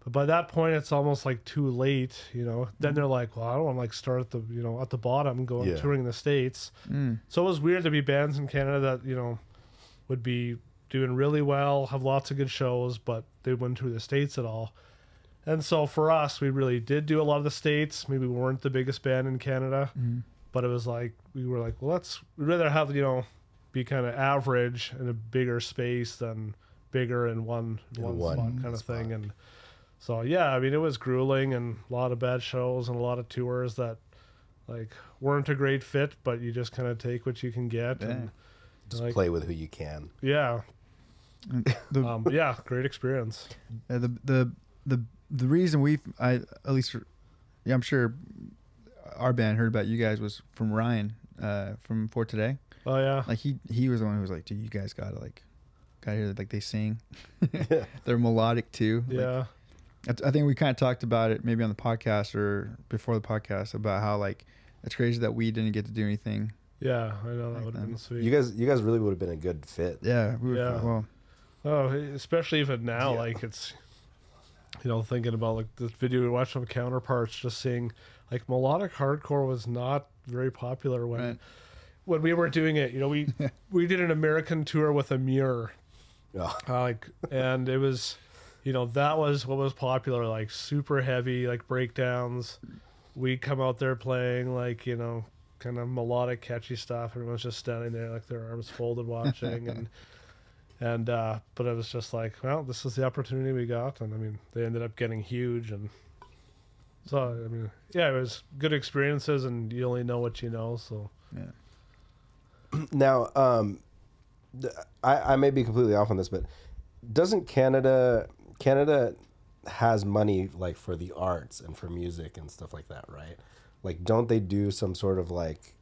but by that point, it's almost like too late. You know, then they're like, well, I don't want to like start at the you know at the bottom, going Yeah. touring the states. Mm. So it was weird to be bands in Canada that you know would be doing really well, have lots of good shows, but they wouldn't tour the states at all. And so for us, we really did do a lot of the states. Maybe we weren't the biggest band in Canada, but it was like we were like, well, let's we'd rather have you know be kind of average in a bigger space than bigger in one In one, one spot kind of thing. And so yeah, I mean, it was grueling and a lot of bad shows and a lot of tours that like weren't a great fit, but you just kind of take what you can get. And, Just like, play with who you can. yeah, The, um, yeah, great experience. Uh, the the the the reason we I at least for, yeah, I'm sure our band heard about you guys was from Ryan uh, from For Today. Oh yeah. Like he he was the one who was like, dude, you guys gotta like, gotta hear like they sing. They're melodic too. Like, yeah. I- I think we kind of talked about it maybe on the podcast or before the podcast about how like it's crazy that we didn't get to do anything. yeah. I know that Like would have been sweet. You guys, you guys really would have been a good fit. Yeah, we were, Yeah. well, Oh, especially even now, like it's, you know, thinking about like this video we watched of Counterparts, just seeing like melodic hardcore was not very popular when Right. when we were doing it. You know, we we did an American tour with Emmure, yeah, uh, like, and it was, you know, that was what was popular, like super heavy, like breakdowns. We come out there playing like you know, kind of melodic, catchy stuff. Everyone's just standing there, like their arms folded, watching, and and uh, but it was just like, well, this is the opportunity we got, and I mean, they ended up getting huge, and so I mean, yeah, it was good experiences, and you only know what you know, so yeah. now, um, I, I may be completely off on this, but doesn't Canada Canada has money like for the arts and for music and stuff like that, right? Like, don't they do some sort of like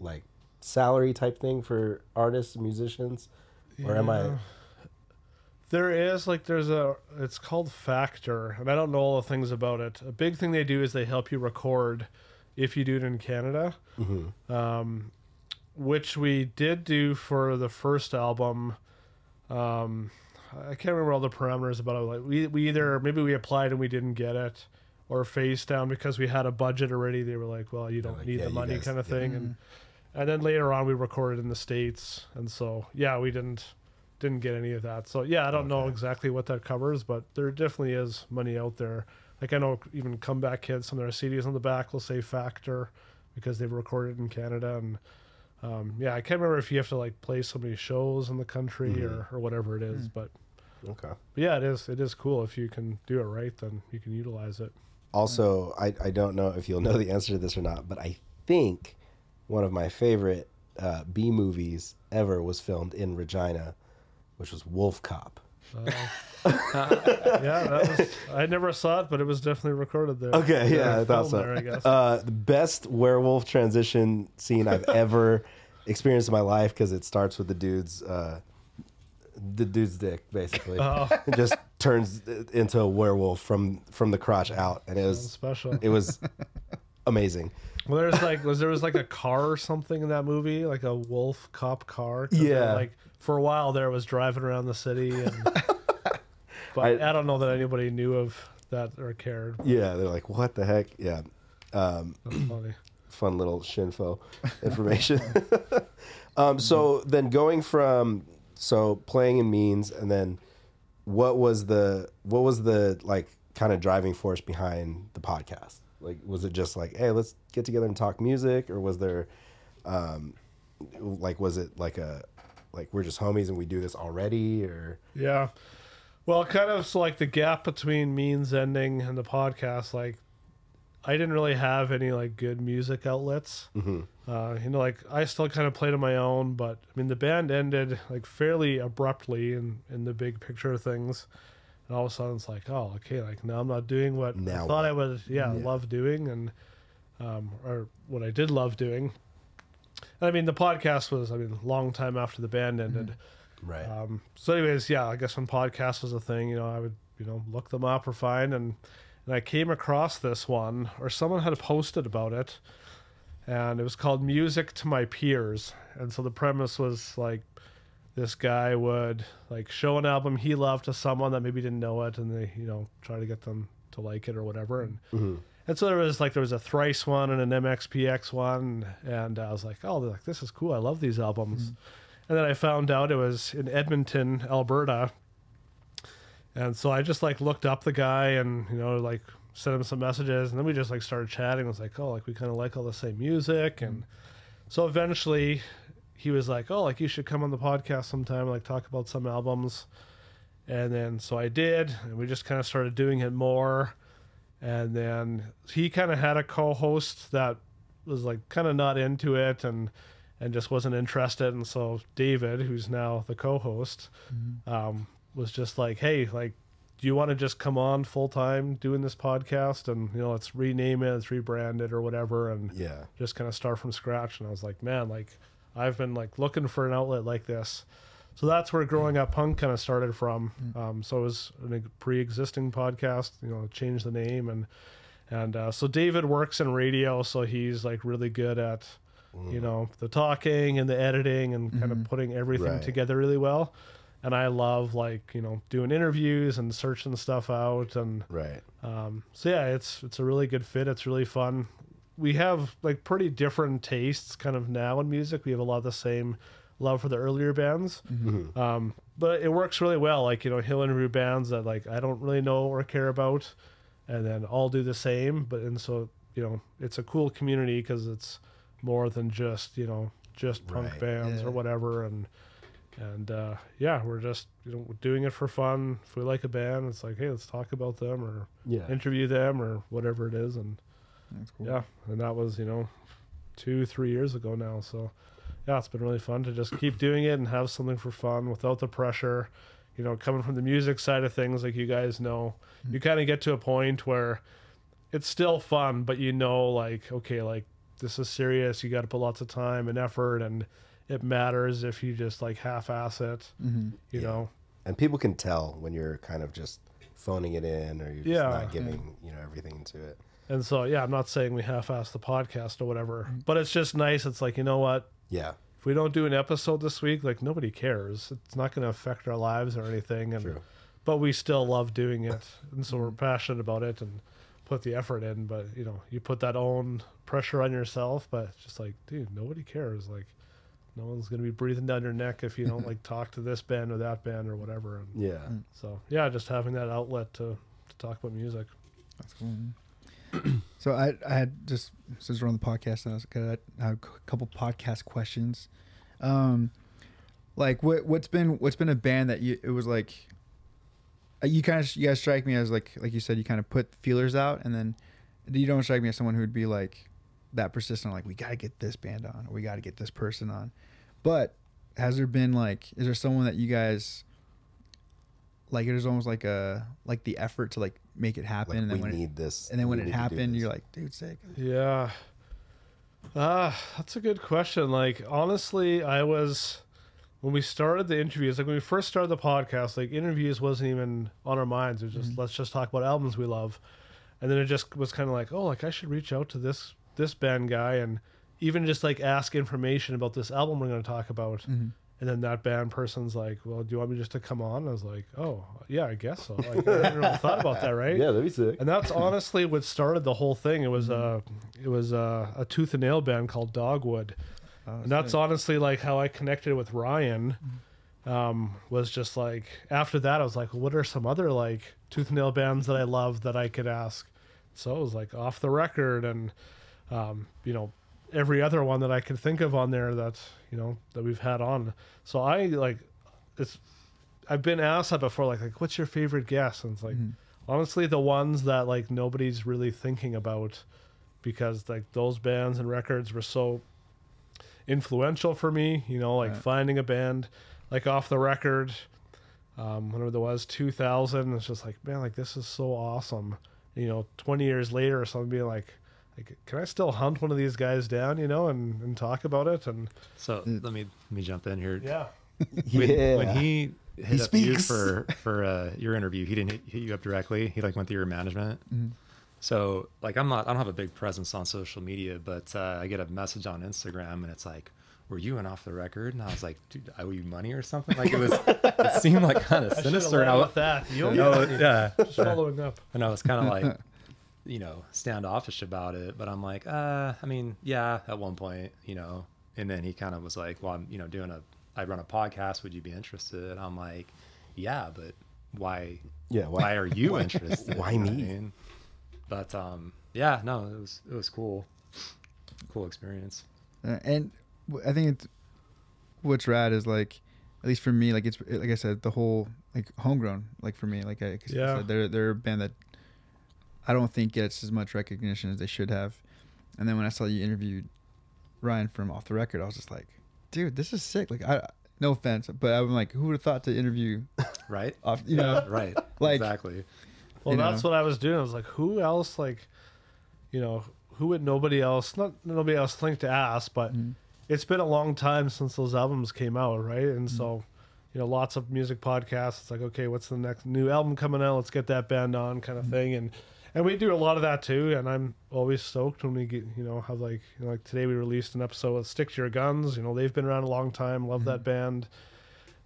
like salary type thing for artists, musicians, or am I? There is like there's a it's called Factor, and I don't know all the things about it. A big thing they do is they help you record if you do it in Canada, um, which we did do for the first album. Um, I can't remember all the parameters about it. Like we we either maybe we applied and we didn't get it, or face down because we had a budget already. They were like, well, you don't like, need yeah, the money, guys- kind of yeah. thing, and and then later on we recorded in the states, and so yeah, we didn't didn't get any of that. So yeah, I don't know exactly what that covers, but there definitely is money out there. Like I know even Comeback Kid's, some of their CDs on the back will say Factor because they've recorded in Canada, and um, yeah, I can't remember if you have to like play so many shows in the country or, or whatever it is, but, Okay. but yeah, it is it is cool if you can do it right, then you can utilize it. Also, I, I don't know if you'll know the answer to this or not, but I think one of my favorite uh, B movies ever was filmed in Regina, which was WolfCop. Yeah, that was I never saw it, but it was definitely recorded there. Okay, yeah, I thought so. There, I guess. Uh, the best werewolf transition scene I've ever experienced in my life because it starts with the dude's uh, the dude's dick basically. Oh. It just turns into a werewolf from from the crotch out, and it was special. it was amazing. Well, there's like was there was like a car or something in that movie, like a wolf cop car. Yeah. Like for a while there, was driving around the city, and but I, I- don't know that anybody knew of that or cared. Yeah, they're like, what the heck? Yeah, um, That's funny. fun little shinfo information. um, so then going from so playing in means, and then what was the what was the like kind of driving force behind the podcast? Like, was it just like, hey, let's get together and talk music, or was there, um, like, was it like a like we're just homies and we do this already, or Yeah. Well, kind of so like the gap between means ending and the podcast, like I didn't really have any like good music outlets. Uh, you know, like I still kind of played on my own, but I mean the band ended like fairly abruptly in in the big picture of things. And all of a sudden it's like, oh, okay, like now I'm not doing what Now I thought I would, yeah, love doing, and um, or what I did love doing. And I mean, the podcast was, I mean, long time after the band ended. right? Um, so, anyways, yeah, I guess when podcast was a thing, you know, I would, you know, look them up or find, and and I came across this one, or someone had posted about it, and it was called "Music to My Peers," and so the premise was like this guy would like show an album he loved to someone that maybe didn't know it, and they, you know, try to get them to like it or whatever, and. Mm-hmm. And so there was like there was a thrice one and an MXPX one, and I was like, oh, like this is cool. I love these albums. Mm-hmm. And then I found out it was in Edmonton, Alberta. And so I just like looked up the guy and you know like sent him some messages, and then we just like started chatting. I was like, oh, like we kind of like all the same music, and mm-hmm. so eventually he was like, oh, like you should come on the podcast sometime, like talk about some albums. And then so I did, and we just kind of started doing it more. And then he kind of had a co-host that was like kind of not into it and and just wasn't interested. And so David, who's now the co-host, um, was just like, "Hey, like, do you want to just come on full time doing this podcast and you know let's rename it, let's rebrand it or whatever, and Yeah. just kind of start from scratch. And I was like, man, like I've been like looking for an outlet like this. So that's where growing up punk kind of started from. Um, so it was a pre-existing podcast, you know, changed the name and and uh, so David works in radio, so he's like really good at you know the talking and the editing and kind of putting everything Right. together really well. And I love like you know doing interviews and searching stuff out and Right. um, so yeah, it's it's a really good fit. It's really fun. We have like pretty different tastes kind of now in music. We have a lot of the same love for the earlier bands, um, but it works really well. Like you know, Hill and interview bands that like I don't really know or care about, and then I'll do the same. But and so you know, it's a cool community because it's more than just you know just punk Right. bands Yeah. or whatever and and uh, yeah we're just you know doing it for fun if we like a band it's like hey let's talk about them or Yeah. interview them or whatever it is and That's cool. yeah and that was you know two three years ago now so yeah it's been really fun to just keep doing it and have something for fun without the pressure you know coming from the music side of things like you guys know you kind of get to a point where it's still fun but you know like okay like this is serious you got to put lots of time and effort and it matters if you just like half-ass it Mm-hmm. you know And people can tell when you're kind of just phoning it in or you're just Yeah. not giving, you know, everything to it. And so yeah i'm not saying we half-ass the podcast or whatever mm-hmm. but it's just nice it's like you know what Yeah. if we don't do an episode this week, like nobody cares. It's not going to affect our lives or anything. And True. but we still love doing it, and so we're mm-hmm. passionate about it and put the effort in. But you know, you put that own pressure on yourself. But it's just like, dude, nobody cares. Like, no one's going to be breathing down your neck if you don't like talk to this band or that band or whatever. And Yeah. Mm. so yeah, just having that outlet to to talk about music. That's cool. so I I had just since we're on the podcast, I was got a couple podcast questions. Um, like what what's been what's been a band that you it was like uh, you kind of you guys strike me as like like you said you kind of put feelers out and then you don't strike me as someone who would be like that persistent like we got to get this band on or we got to get this person on but has there been like is there someone that you guys like it was almost like a like the effort to like make it happen Like, and then we when it, this. and then when it need to do happened you're like dude sick Yeah. Ah, that's a good question. Like honestly, I was when we started the interviews, like when we first started the podcast, like interviews wasn't even on our minds. It was just let's just talk about albums we love. And then it just was kind of like, oh, like I should reach out to this this band guy and even just like ask information about this album we're going to talk about. And then that band person's like, "Well, do you want me just to come on?" I was like, "Oh, yeah, I guess so." Like, I hadn't really thought about that, right? Yeah, that'd be sick. and that's honestly what started the whole thing. It was a it was a, a tooth and nail band called Dogwood, and that's honestly like how I connected with Ryan. Um, was just like after that, I was like, what are some other like tooth and nail bands that I love that I could ask? So it was like off the record and um, you know every other one that I could think of on there that you know that we've had on. So I like it's I've been asked that before, like like what's your favorite guest? And it's like honestly the ones that like nobody's really thinking about because like those bands and records were so influential for me. You know, like finding a band like off the record, um, whenever there was 2000, it's just like man, like this is so awesome. You know, 20 years later or something, being like. Like, can I still hunt one of these guys down, you know, and, and talk about it? And So let me let me jump in here. yeah, When, yeah. when he hit up you speaks. for for uh, your interview, he didn't hit, hit you up directly. He like went through your management. So like I'm not I don't have a big presence on social media, but uh, I get a message on Instagram and it's like, "Were you in off the record?" And I was like, "Dude, I owe you money or something." Like it was it seemed like kind of I sinister. And I was, with that. You owe no, me. yeah, Just following up. and I was kind of like, you know, standoffish about it. But I'm like, uh, I mean, yeah, at one point, you know. And then he kind of was like, well, I'm, you know, doing a, I run a podcast. Would you be interested? I'm like, yeah, but why? Yeah, why- Why, are you interested? why You know what me? I mean? But um, yeah, no, it was it was cool, cool experience. Uh, and I think it's what's rad is like, at least for me, like it's like I said, the whole like homegrown. Like for me, like I, 'cause I Yeah. said, they're they're a band that I don't think gets as much recognition as they should have. And then when I saw you interviewed Ryan from Off the Record, I was just like, dude, this is sick. Like I, no offense, but I'm like, who would have thought to interview right? off, you know, Right. Like- exactly. Well, that's know. what I was doing. I was like, who else, like, you know, who would nobody else, not nobody else think to ask, but Mm-hmm. it's been a long time since those albums came out, right? And Mm-hmm. so, you know, lots of music podcasts. It's like, okay, what's the next new album coming out? Let's get that band on, kind Mm-hmm. of thing. And and we do a lot of that too. And I'm always stoked when we get, you know, have like, you know, like today we released an episode with Stick to Your Guns. You know, they've been around a long time. Love that Mm-hmm. band.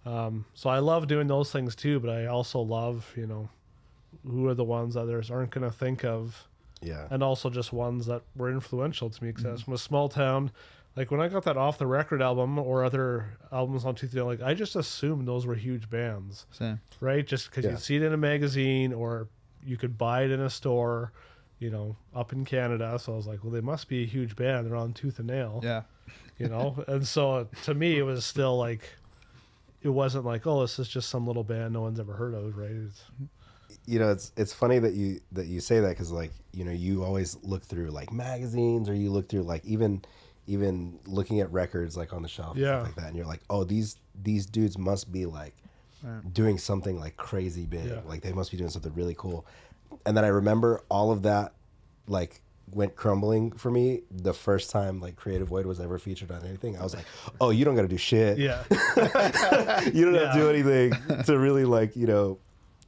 Um, so I love doing those things too, but I also love, you know, who are the ones that others aren't going to think of, Yeah. and also just ones that were influential to me because I Mm-hmm. was from a small town. Like when I got that off the record album or other albums on Tooth like I just assumed those were huge bands, Same. right? Just because Yeah. you'd see it in a magazine or you could buy it in a store, you know, up in Canada. So I was like, well, they must be a huge band. They're on Tooth and Nail Yeah. you know and so to me it was still like it wasn't like oh this is just some little band no one's ever heard of right it's, you know it's it's funny that you that you say that because like you know you always look through like magazines or you look through like even even looking at records like on the shelf and Yeah. stuff like that and you're like oh these these dudes must be like doing something like crazy big. Yeah. like they must be doing something really cool. And then i remember all of that like went crumbling for me the first time like creative void was ever featured on anything. I was like oh you don't gotta do shit. Yeah. You don't have to do anything to really like you know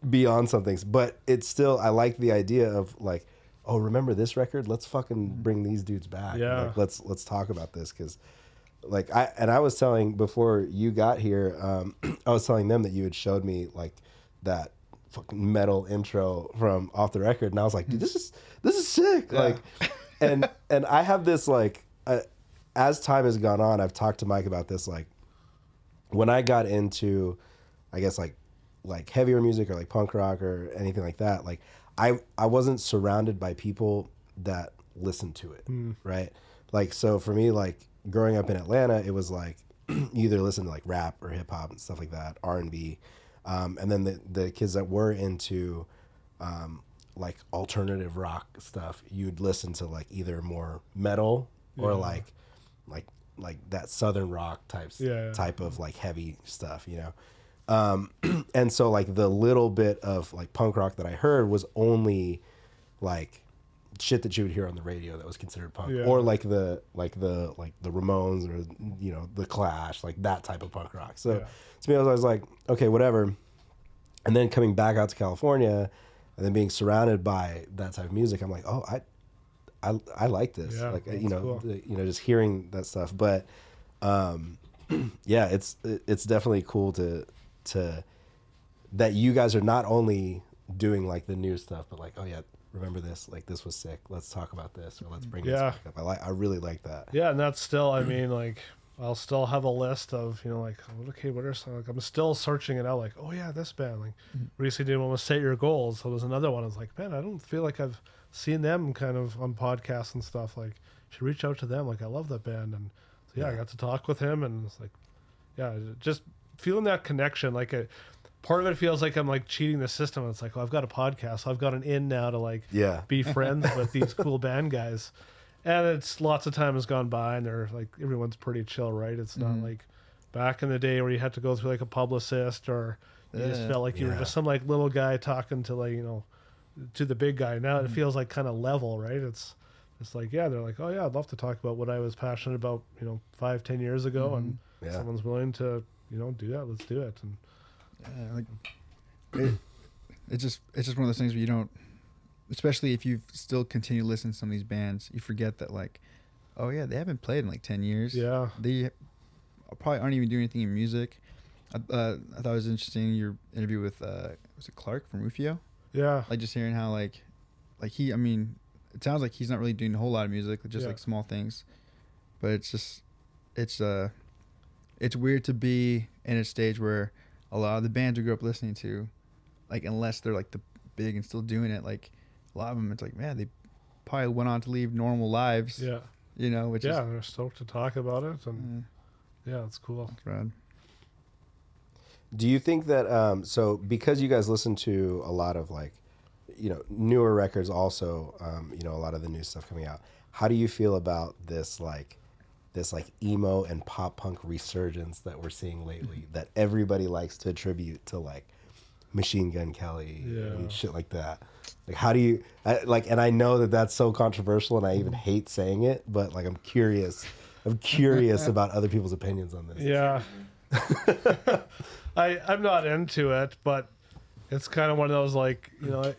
be on some things but it's still i like the idea of like oh remember this record? Let's fucking bring these dudes back. Yeah. like let's let's talk about this. Because like i and i was telling before you got here um i was telling them that you had showed me like that fucking metal intro from off the record and i was like dude this is this is sick like and and i have this like uh, as time has gone on i've talked to mike about this like when I got into, I guess like like heavier music or like punk rock or anything like that, like I I wasn't surrounded by people that listened to it, right? Like so for me, like growing up in Atlanta, it was like you either listen to like rap or hip hop and stuff like that, R and B, um, and then the the kids that were into um, like alternative rock stuff, you'd listen to like either more metal or like like like that southern rock types Yeah, yeah. type of like heavy stuff, you know. Um, and so like the little bit of like punk rock that I heard was only like shit that you would hear on the radio that was considered punk, Yeah. or like the like the like the Ramones or you know the Clash, like that type of punk rock. So Yeah. to me, I was always like, okay, whatever. And then coming back out to California, and then being surrounded by that type of music, I'm like, oh, I I, I like this. Yeah, like you know, cool. the- you know, just hearing that stuff. But um, yeah, it's it's definitely cool to to that you guys are not only doing like the new stuff, but like, oh yeah, remember this? Like this was sick. Let's talk about this, or let's bring this Yeah. back up. I like. I really like that. yeah and that's still i mean like i'll still have a list of you know like okay what are some like i'm still searching it out like oh yeah this band like recently did one set your goals so there's another one i was like man i don't feel like i've seen them kind of on podcasts and stuff like should reach out to them like i love that band and so yeah, i got to talk with him and it's like yeah just feeling that connection like a part of it feels like i'm like cheating the system. It's like oh, i've got a podcast. So i've got an in now to like Yeah. be friends with these cool band guys. And it's lots of time has gone by and they're like everyone's pretty chill right? It's not like back in the day where you had to go through like a publicist or you just felt like you were just some like little guy talking to like you know to the big guy. Now Mm. it feels like kind of level right? It's it's like yeah they're like oh yeah i'd love to talk about what i was passionate about you know five ten years ago and Yeah. someone's willing to you know do that. Let's do it. And Yeah, like it, it's just it's just one of those things where you don't, especially if you still continue to listen to some of these bands, you forget that like, oh yeah, they haven't played in like ten years. yeah they probably aren't even doing anything in music. I, uh, I thought it was interesting your interview with uh, was it Clark from Rufio? yeah Like just hearing how like, like he, I mean, it sounds like he's not really doing a whole lot of music, just Yeah. like small things, but it's just, it's uh, it's weird to be in a stage where a lot of the bands we grew up listening to, like unless they're like the big and still doing it, like a lot of them, it's like man, they probably went on to leave normal lives, yeah. you know, which yeah is they're stoked to talk about it and mm, yeah it's cool. Rad. Do you think that um, so because you guys listen to a lot of like you know newer records also um, you know a lot of the new stuff coming out how do you feel about this like this like emo and pop punk resurgence that we're seeing lately mm-hmm. that everybody likes to attribute to like Machine Gun Kelly Yeah. and shit like that. Like, how do you I, like? And I know that that's so controversial, and I even mm-hmm. hate saying it, but like, I'm curious. I'm curious about other people's opinions on this. Yeah. I I'm not into it, but it's kind of one of those like you know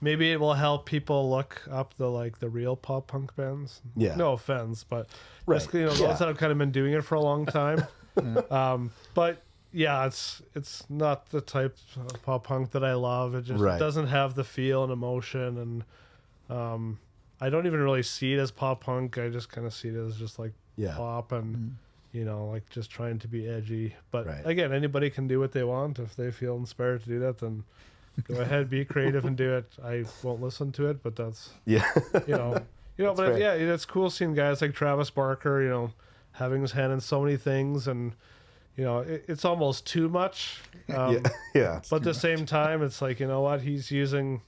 maybe it will help people look up the like the real pop punk bands. Yeah. No offense, but Right. basically you know Yeah. those that have kind of been doing it for a long time. um, but yeah, it's it's not the type of pop punk that I love. It just Right. doesn't have the feel and emotion and um I don't even really see it as pop punk. I just kind of see it as just like Yeah. pop and you know like just trying to be edgy. But Right. again, anybody can do what they want. If they feel inspired to do that, then go ahead, be creative and do it. I won't listen to it, but that's Yeah. you know, you know. but fair. yeah, it's cool seeing guys like Travis Barker, you know, having his hand in so many things, and you know, it, it's almost too much. Um, yeah. Yeah. But at the same time, it's like you know what he's using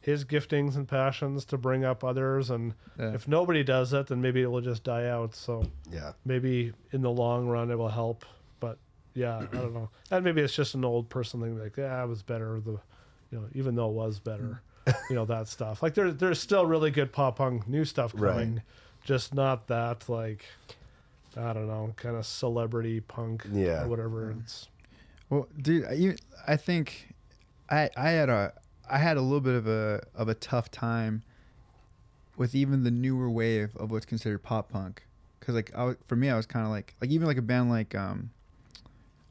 his giftings and passions to bring up others, and Yeah. if nobody does it, then maybe it will just die out. So Yeah. maybe in the long run it will help. But yeah, I don't know. And maybe it's just an old person thing, like yeah, it was better. The you know, even though it was better, you know that stuff. Like there's there's still really good pop punk new stuff Right. coming, just not that like I don't know, kind of celebrity punk, Yeah. or whatever. It's Well, dude, I- you, I think I I had a I had a little bit of a of a tough time with even the newer wave of what's considered pop punk, because like I, for me, I was kind of like like even like a band like um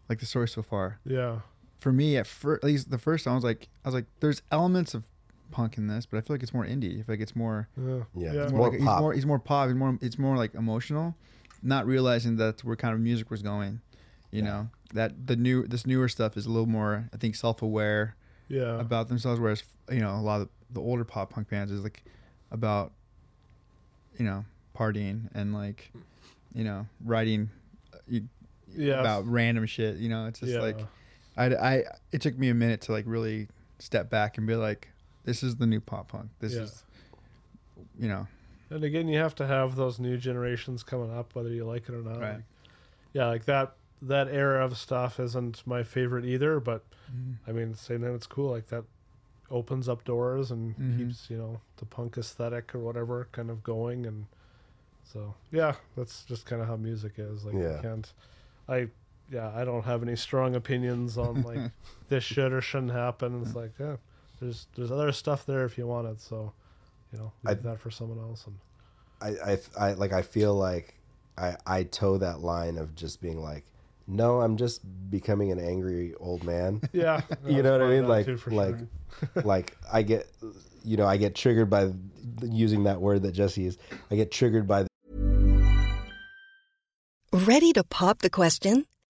like the Story so far. yeah, For me, at first, at least the first time, I was like I was like, there's elements of punk in this, but I feel like it's more indie. I feel like it's more yeah, Yeah. yeah. It's more more like, he's pop. more he's more pop. He's more it's more like emotional, not realizing that's where kind of music was going. You know that the new this newer stuff is a little more I think self aware yeah. about themselves, whereas you know a lot of the older pop punk bands is like about you know partying and like you know writing uh, you, Yeah. about random shit. You know, it's just yeah. like I I it took me a minute to like really step back and be like, this is the new pop punk. This Yeah. is you know And again, you have to have those new generations coming up, whether you like it or not. Right. Like, yeah, like that that era of stuff isn't my favorite either, but I mean, at the same time, it's cool. Like that opens up doors and Mhm. keeps you know the punk aesthetic or whatever kind of going, and so yeah, that's just kind of how music is. Like Yeah. you can't, I yeah, I don't have any strong opinions on like this should or shouldn't happen. It's like yeah, there's there's other stuff there if you want it, so you know I- leave that for someone else and. I, I, I like I feel like I I toe that line of just being like, no, I'm just becoming an angry old man. Yeah, you know what I mean? Like too, like sure. like I get you know I get triggered by using that word that Jesse is. I get triggered by The- Ready to pop the question?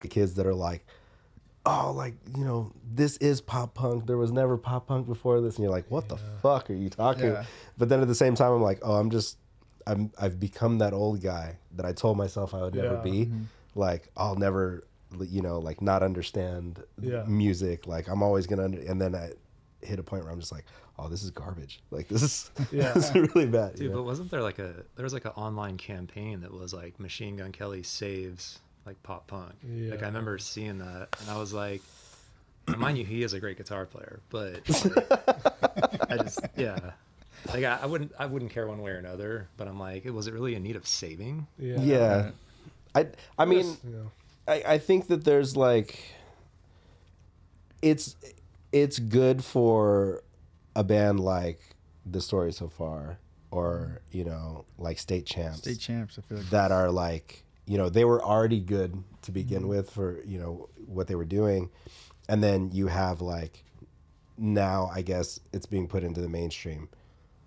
the kids that are like, oh, like you know, this is pop punk. There was never pop punk before this, and you're like, what the fuck are you talking? Yeah. But then at the same time, I'm like, oh, I'm just, I'm, I've become that old guy that I told myself I would never Yeah. be. Mm-hmm. Like, I'll never, you know, like not understand Yeah. music. Like, I'm always gonna, under, and then I hit a point where I'm just like, oh, this is garbage. Like, this is, Yeah. this is really bad. Dude, know? but wasn't there like a there was like an online campaign that was like Machine Gun Kelly saves like pop punk. Like I remember seeing that, and I was like, now, mind you, he is a great guitar player, but I just yeah, like I, I wouldn't I wouldn't care one way or another. But I'm like, was it really in need of saving? Yeah. yeah. I, I mean, you know. I, I think that there's like it's it's good for a band like the story so far or you know like state champs State champs. I feel like that are like you know they were already good to begin Mm-hmm. with for you know what they were doing and then you have like now i guess it's being put into the mainstream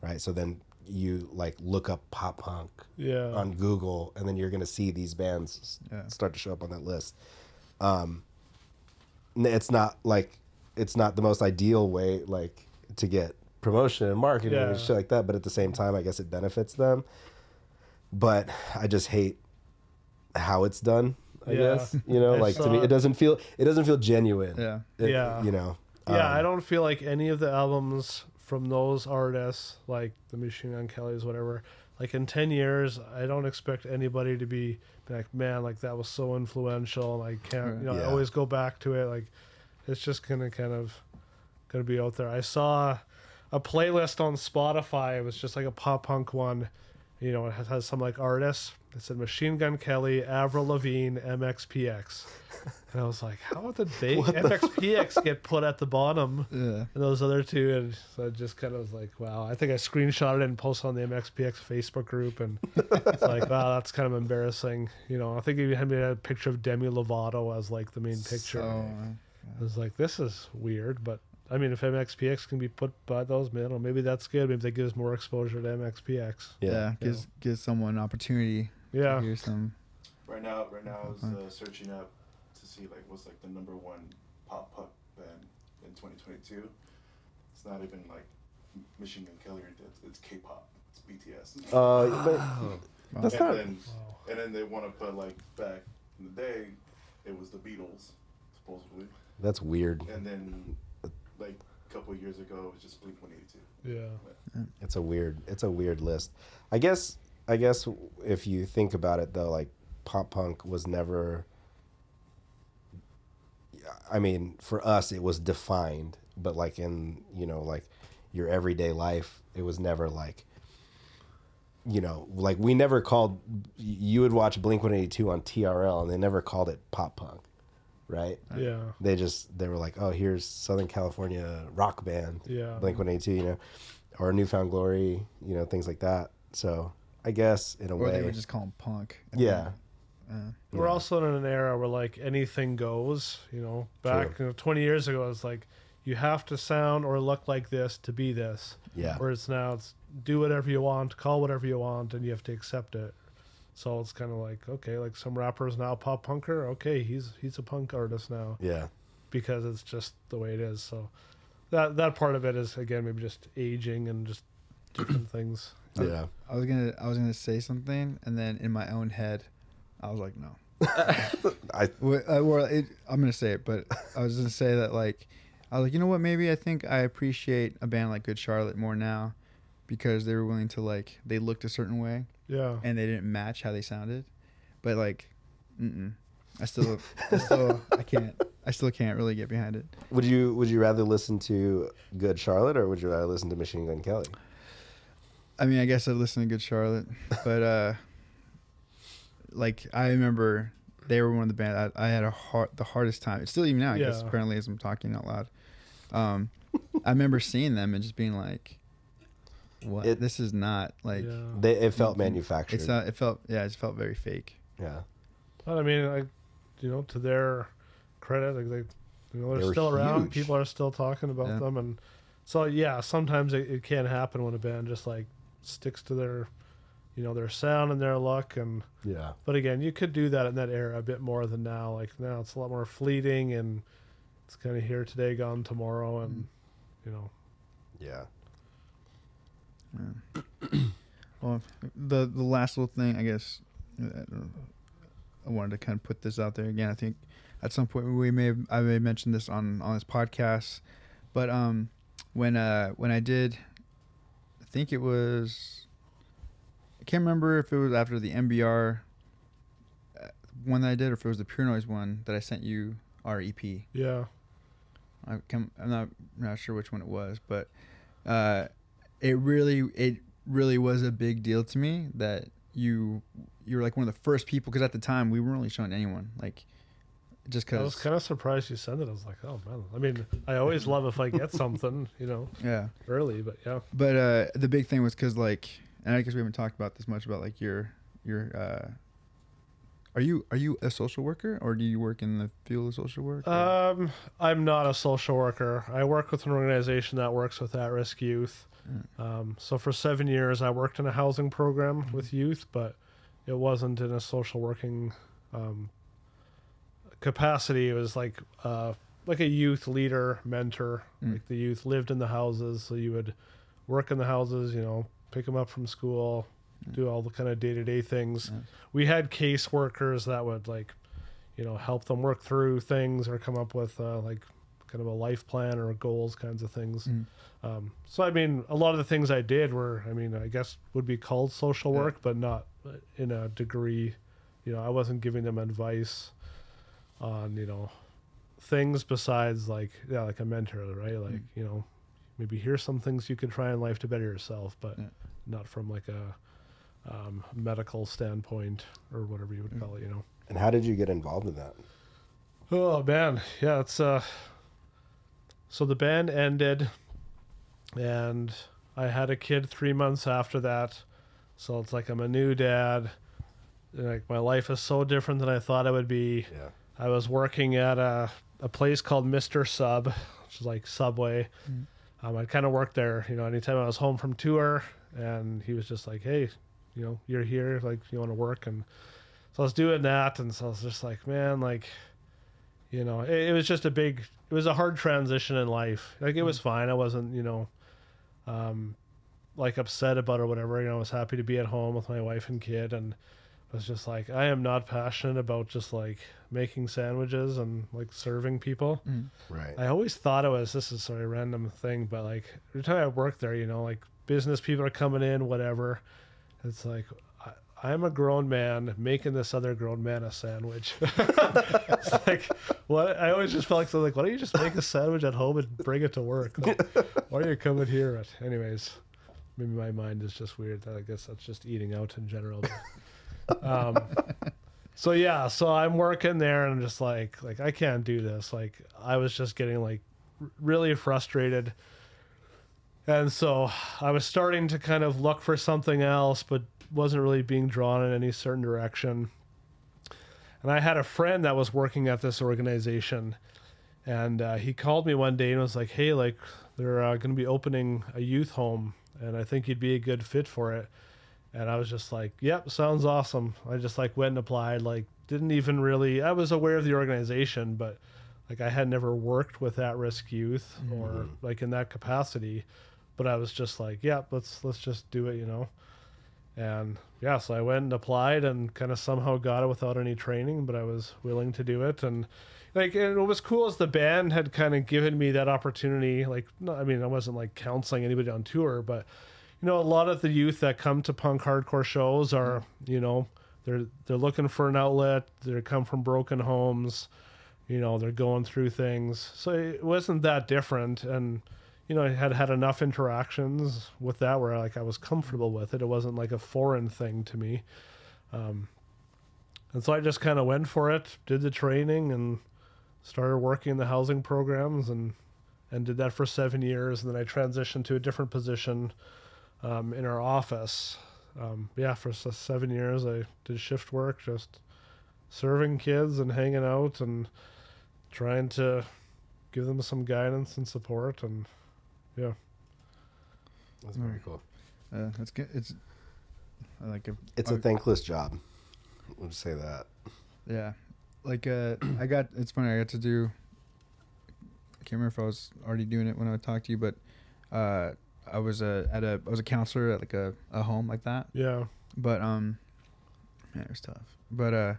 right so then you like look up pop punk Yeah. on google and then you're gonna see these bands Yeah. start to show up on that list um it's not like it's not the most ideal way like to get promotion and marketing Yeah. and shit like that but at the same time i guess it benefits them but i just hate how it's done i Yeah. guess you know like to me it doesn't feel it doesn't feel genuine Yeah. It- Yeah. you know Yeah, um, I don't feel like any of the albums from those artists, like the Machine Gun Kellys, whatever, like in 10 years, I don't expect anybody to be like, man, like that was so influential. And I can't, you know, Yeah. I always go back to it. Like, it's just going to kind of going to be out there. I saw a playlist on Spotify. It was just like a pop punk one. You know, it has, has some like artists. It said Machine Gun Kelly, Avril Lavigne, MXPX. And I was like, how did they MXPX get put at the bottom? Yeah. And those other two, and so I just kind of was like, wow. I think I screenshotted it and posted on the MXPX Facebook group, and it's like, wow, that's kind of embarrassing. You know, I think he had me a picture of Demi Lovato as like the main picture. So, I was like, this is weird, but I mean, if MXPX can be put by those, man, well, maybe that's good. Maybe that gives more exposure to MXPX. yeah, yeah gives gives someone an opportunity. Yeah. To hear some. Right now, right now, I was uh, searching up to see like what's like the number one pop punk band in 2022. It's not even like M- Machine Gun Kelly or it's, it's K-pop. It's BTS. uh but that's and not then, and then they want to put like back in the day, it was the Beatles, supposedly, that's weird and then like a couple of years ago, it was just Blink 182. Yeah. it's a weird it's a weird list i guess i guess if you think about it though like pop punk was never i mean for us it was defined but like in you know like your everyday life it was never like you know like we never called you would watch blink 182 on trl and they never called it pop punk right Yeah. they just they were like oh here's southern california rock band Yeah. blink 182 you know or New Found Glory you know things like that so i guess in a Or they way would just call him punk. yeah uh, We're also in an era where like anything goes. You know, back True. you know, 20 years ago, it's like you have to sound or look like this to be this. Yeah. Whereas now it's do whatever you want, call whatever you want, and you have to accept it. So it's kind of like okay, like some rappers now pop punker. Okay, he's he's a punk artist now yeah because it's just the way it is. So that that part of it is again maybe just aging and just different things. yeah I was gonna I was gonna say something, and then in my own head, I was like, no. i Well, uh, well it, I'm gonna say it, but I was gonna say that like I was like, you know what? Maybe I think I appreciate a band like Good Charlotte more now because they were willing to like they looked a certain way Yeah. and they didn't match how they sounded. But like, mm-mm. I still, I still, I can't, I still can't really get behind it. would you would you rather listen to good charlotte or would you rather listen to machine gun kelly I mean, I guess I'd listen to Good Charlotte, but uh, like I remember they were one of the band I, I had a hard, the hardest time. It's still even now, I guess. Yeah. Apparently, as I'm talking out loud, um, I remember seeing them and just being like, "What? It- this is not like." yeah. they, it felt manufactured It's not. It felt. Yeah, it felt very fake. yeah But I mean, I, you know, to their credit, like they, you know, they're They were still around. huge. People are still talking about Yeah. them, and so yeah, sometimes it, it can happen when a band just like sticks to their, you know, their sound and their look. And yeah but again, you could do that in that era a bit more than now. Like now, it's a lot more fleeting, and it's kind of here today, gone tomorrow, and mm. you know, yeah Well, the the last little thing, I guess, uh, I wanted to kind of put this out there again. I think at some point we may have, I may have mentioned this on on this podcast, but um, when uh when I did, I think it was, I can't remember if it was after the MBR uh, one that I did or if it was the Pure Noise one that I sent you our EP. yeah, I can, I'm not not sure which one it was, but uh, it really it really was a big deal to me that you you were like one of the first people because at the time we weren't really showing anyone like just because I was kind of surprised you sent it. I was like, oh man. I mean, I always love if I get something, you know, yeah. early. But yeah, But uh, the big thing was because like, and I guess we haven't talked about this much about like your your. Uh, are you are you a social worker or do you work in the field of social work? or- um, I'm not a social worker. I work with an organization that works with at-risk youth. Um, so for seven years, I worked in a housing program with youth, but it wasn't in a social working um, capacity. It was like uh, like a youth leader, mentor. Like the youth lived in the houses, so you would work in the houses. You know, pick them up from school, do all the kind of day to day things. We had caseworkers that would like, you know, help them work through things or come up with uh, like kind of a life plan or goals kinds of things. Um, so I mean, a lot of the things I did were, I mean, I guess would be called social work, but not in a degree. You know, I wasn't giving them advice on you know things besides like yeah, like a mentor, right? Like you know, maybe here's some things you could try in life to better yourself, but not from like a um, medical standpoint or whatever you would call it. You know. And how did you get involved in that? Oh man, yeah, it's uh so the band ended and I had a kid 3 months after that. So it's like I'm a new dad. Like my life is so different than I thought it would be. Yeah. I was working at a a place called Mr. Sub, which is like Subway. Um, I kind of worked there, you know, anytime I was home from tour, and he was just like, "Hey, you know, you're here, like, you want to work?" And so I was doing that, and so I was just like, "Man, like, you know, it, it was just a big, it was a hard transition in life. Like, it was fine. I wasn't, you know, um, like upset about it or whatever. You know, I was happy to be at home with my wife and kid, and I was just like, I am not passionate about just like making sandwiches and like serving people. Right. I always thought it was this is sort of a random thing, but like every time I worked there, you know, like business people are coming in, whatever. It's like I, I'm a grown man making this other grown man a sandwich. it's like what I always just felt like so like why don't you just make a sandwich at home and bring it to work? Like, why are you coming here? But anyways, maybe my mind is just weird. I guess that's just eating out in general. But, um, so yeah, so I'm working there and I'm just like like I can't do this. Like I was just getting like really frustrated. And so I was starting to kind of look for something else but wasn't really being drawn in any certain direction. And I had a friend that was working at this organization and uh, he called me one day and was like, "Hey, like they're uh, going to be opening a youth home and I think you'd be a good fit for it." And I was just like, "Yep, sounds awesome." I just like went and applied. Like, didn't even really. I was aware of the organization, but like I had never worked with at-risk youth or like in that capacity. But I was just like, "Yep, let's let's just do it," you know. And yeah, so I went and applied and kind of somehow got it without any training, but I was willing to do it. And like, and what was cool is the band had kind of given me that opportunity. Like, I mean, I wasn't like counseling anybody on tour, but you know, a lot of the youth that come to punk hardcore shows are, you know, they're they're looking for an outlet. They come from broken homes, you know, they're going through things. So it wasn't that different, and you know, I had had enough interactions with that where like I was comfortable with it. It wasn't like a foreign thing to me. Um, and so I just kind of went for it, did the training, and started working in the housing programs, and and did that for seven years. And then I transitioned to a different position um, in our office. Um, yeah, for seven years I did shift work, just serving kids and hanging out and trying to give them some guidance and support. And yeah, That's very cool. Uh, that's good. It's I like it. It's a thankless job. We'll just say that. Yeah, like uh, I got. It's funny. I got to do. I can't remember if I was already doing it when I talked to you, but uh, I was a at a I was a counselor at like a, a home like that. yeah, But um, man, it was tough. But uh,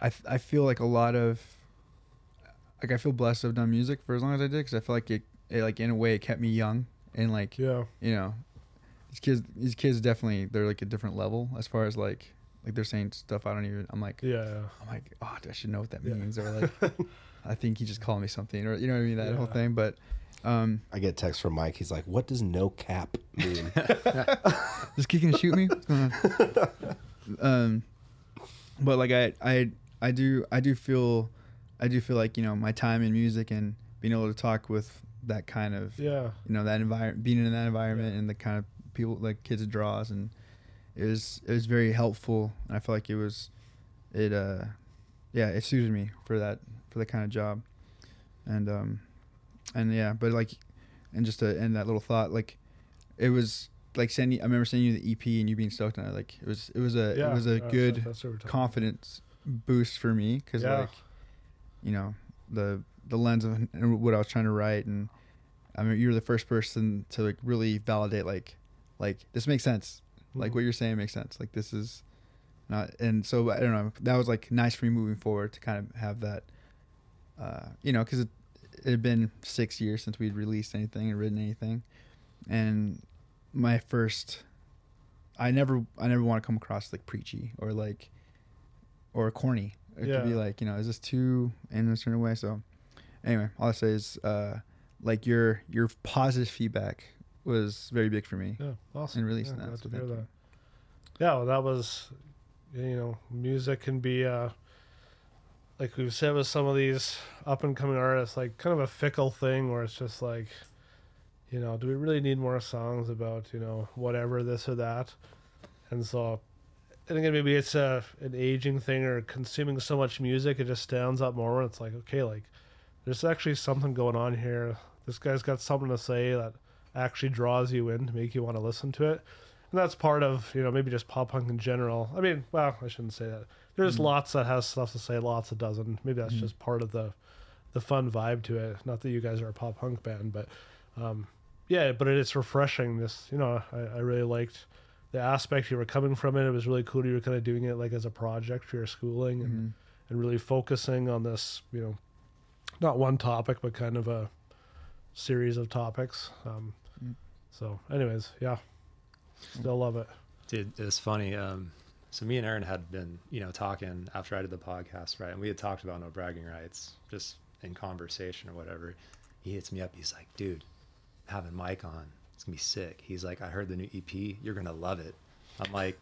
I f- I feel like a lot of like I feel blessed to have done music for as long as I did because I feel like it, it like in a way it kept me young and like yeah, you know these kids these kids definitely they're like a different level as far as like like they're saying stuff I don't even I'm like yeah, yeah. I'm like oh I should know what that Yeah. means or like I think he just called me something or you know what I mean that whole thing but um I get text from Mike. He's like, "What does no cap mean?" just kicking and shoot me What's going on? um but like I I I do I do feel I do feel like you know my time in music and being able to talk with that kind of Yeah. you know that environment being in that environment and the kind of people like kids draws and it was it was very helpful and I feel like it was it uh yeah it suited me for that for the kind of job and um and yeah but like and just to end that little thought like it was like sending I remember sending you the EP and you being stoked on it like it was it was a Yeah, it was a that's- good that's what we're confidence boost for me because Yeah. like you know the the lens of what I was trying to write and I mean you're the first person to like really validate like like this makes sense like Mhm. what you're saying makes sense like this is not and so I don't know that was like nice for me moving forward to kind of have that uh you know because it, it had been six years since we'd released anything and written anything and my first I never I never want to come across like preachy or like or corny. It could be like, you know, is this too in a certain way? So anyway, all I say is uh like your your positive feedback was very big for me. Yeah, awesome. And releasing Yeah, that. glad so to hear that. Yeah, well, that was, you know, music can be, uh, like we've said with some of these up and coming artists, like kind of a fickle thing where it's just like, you know, do we really need more songs about, you know, whatever, this or that? And so I think maybe it's a, an aging thing or consuming so much music, it just stands up more. And it's like, okay, like there's actually something going on here. This guy's got something to say that actually draws you in to make you want to listen to it. And that's part of, you know, maybe just pop punk in general. I mean, well, I shouldn't say that. There's Mm. lots that has stuff to say, lots that doesn't. Maybe that's Mm. just part of the the fun vibe to it. Not that you guys are a pop punk band, but um, yeah, but it's refreshing. This, you know, I, I really liked the aspect you were coming from it. It was really cool. You were kind of doing it like as a project for your schooling and, Mhm. and really focusing on this, you know, not one topic, but kind of a series of topics. Um, Mm. so, anyways, yeah, still love it. Dude, it's funny. Um, so me and Aaron had been, you know, talking after I did the podcast, right? And we had talked about no bragging rights, just in conversation or whatever. He hits me up. He's like, "Dude, having Mike on, it's gonna be sick." He's like, "I heard the new EP. You're gonna love it." I'm like,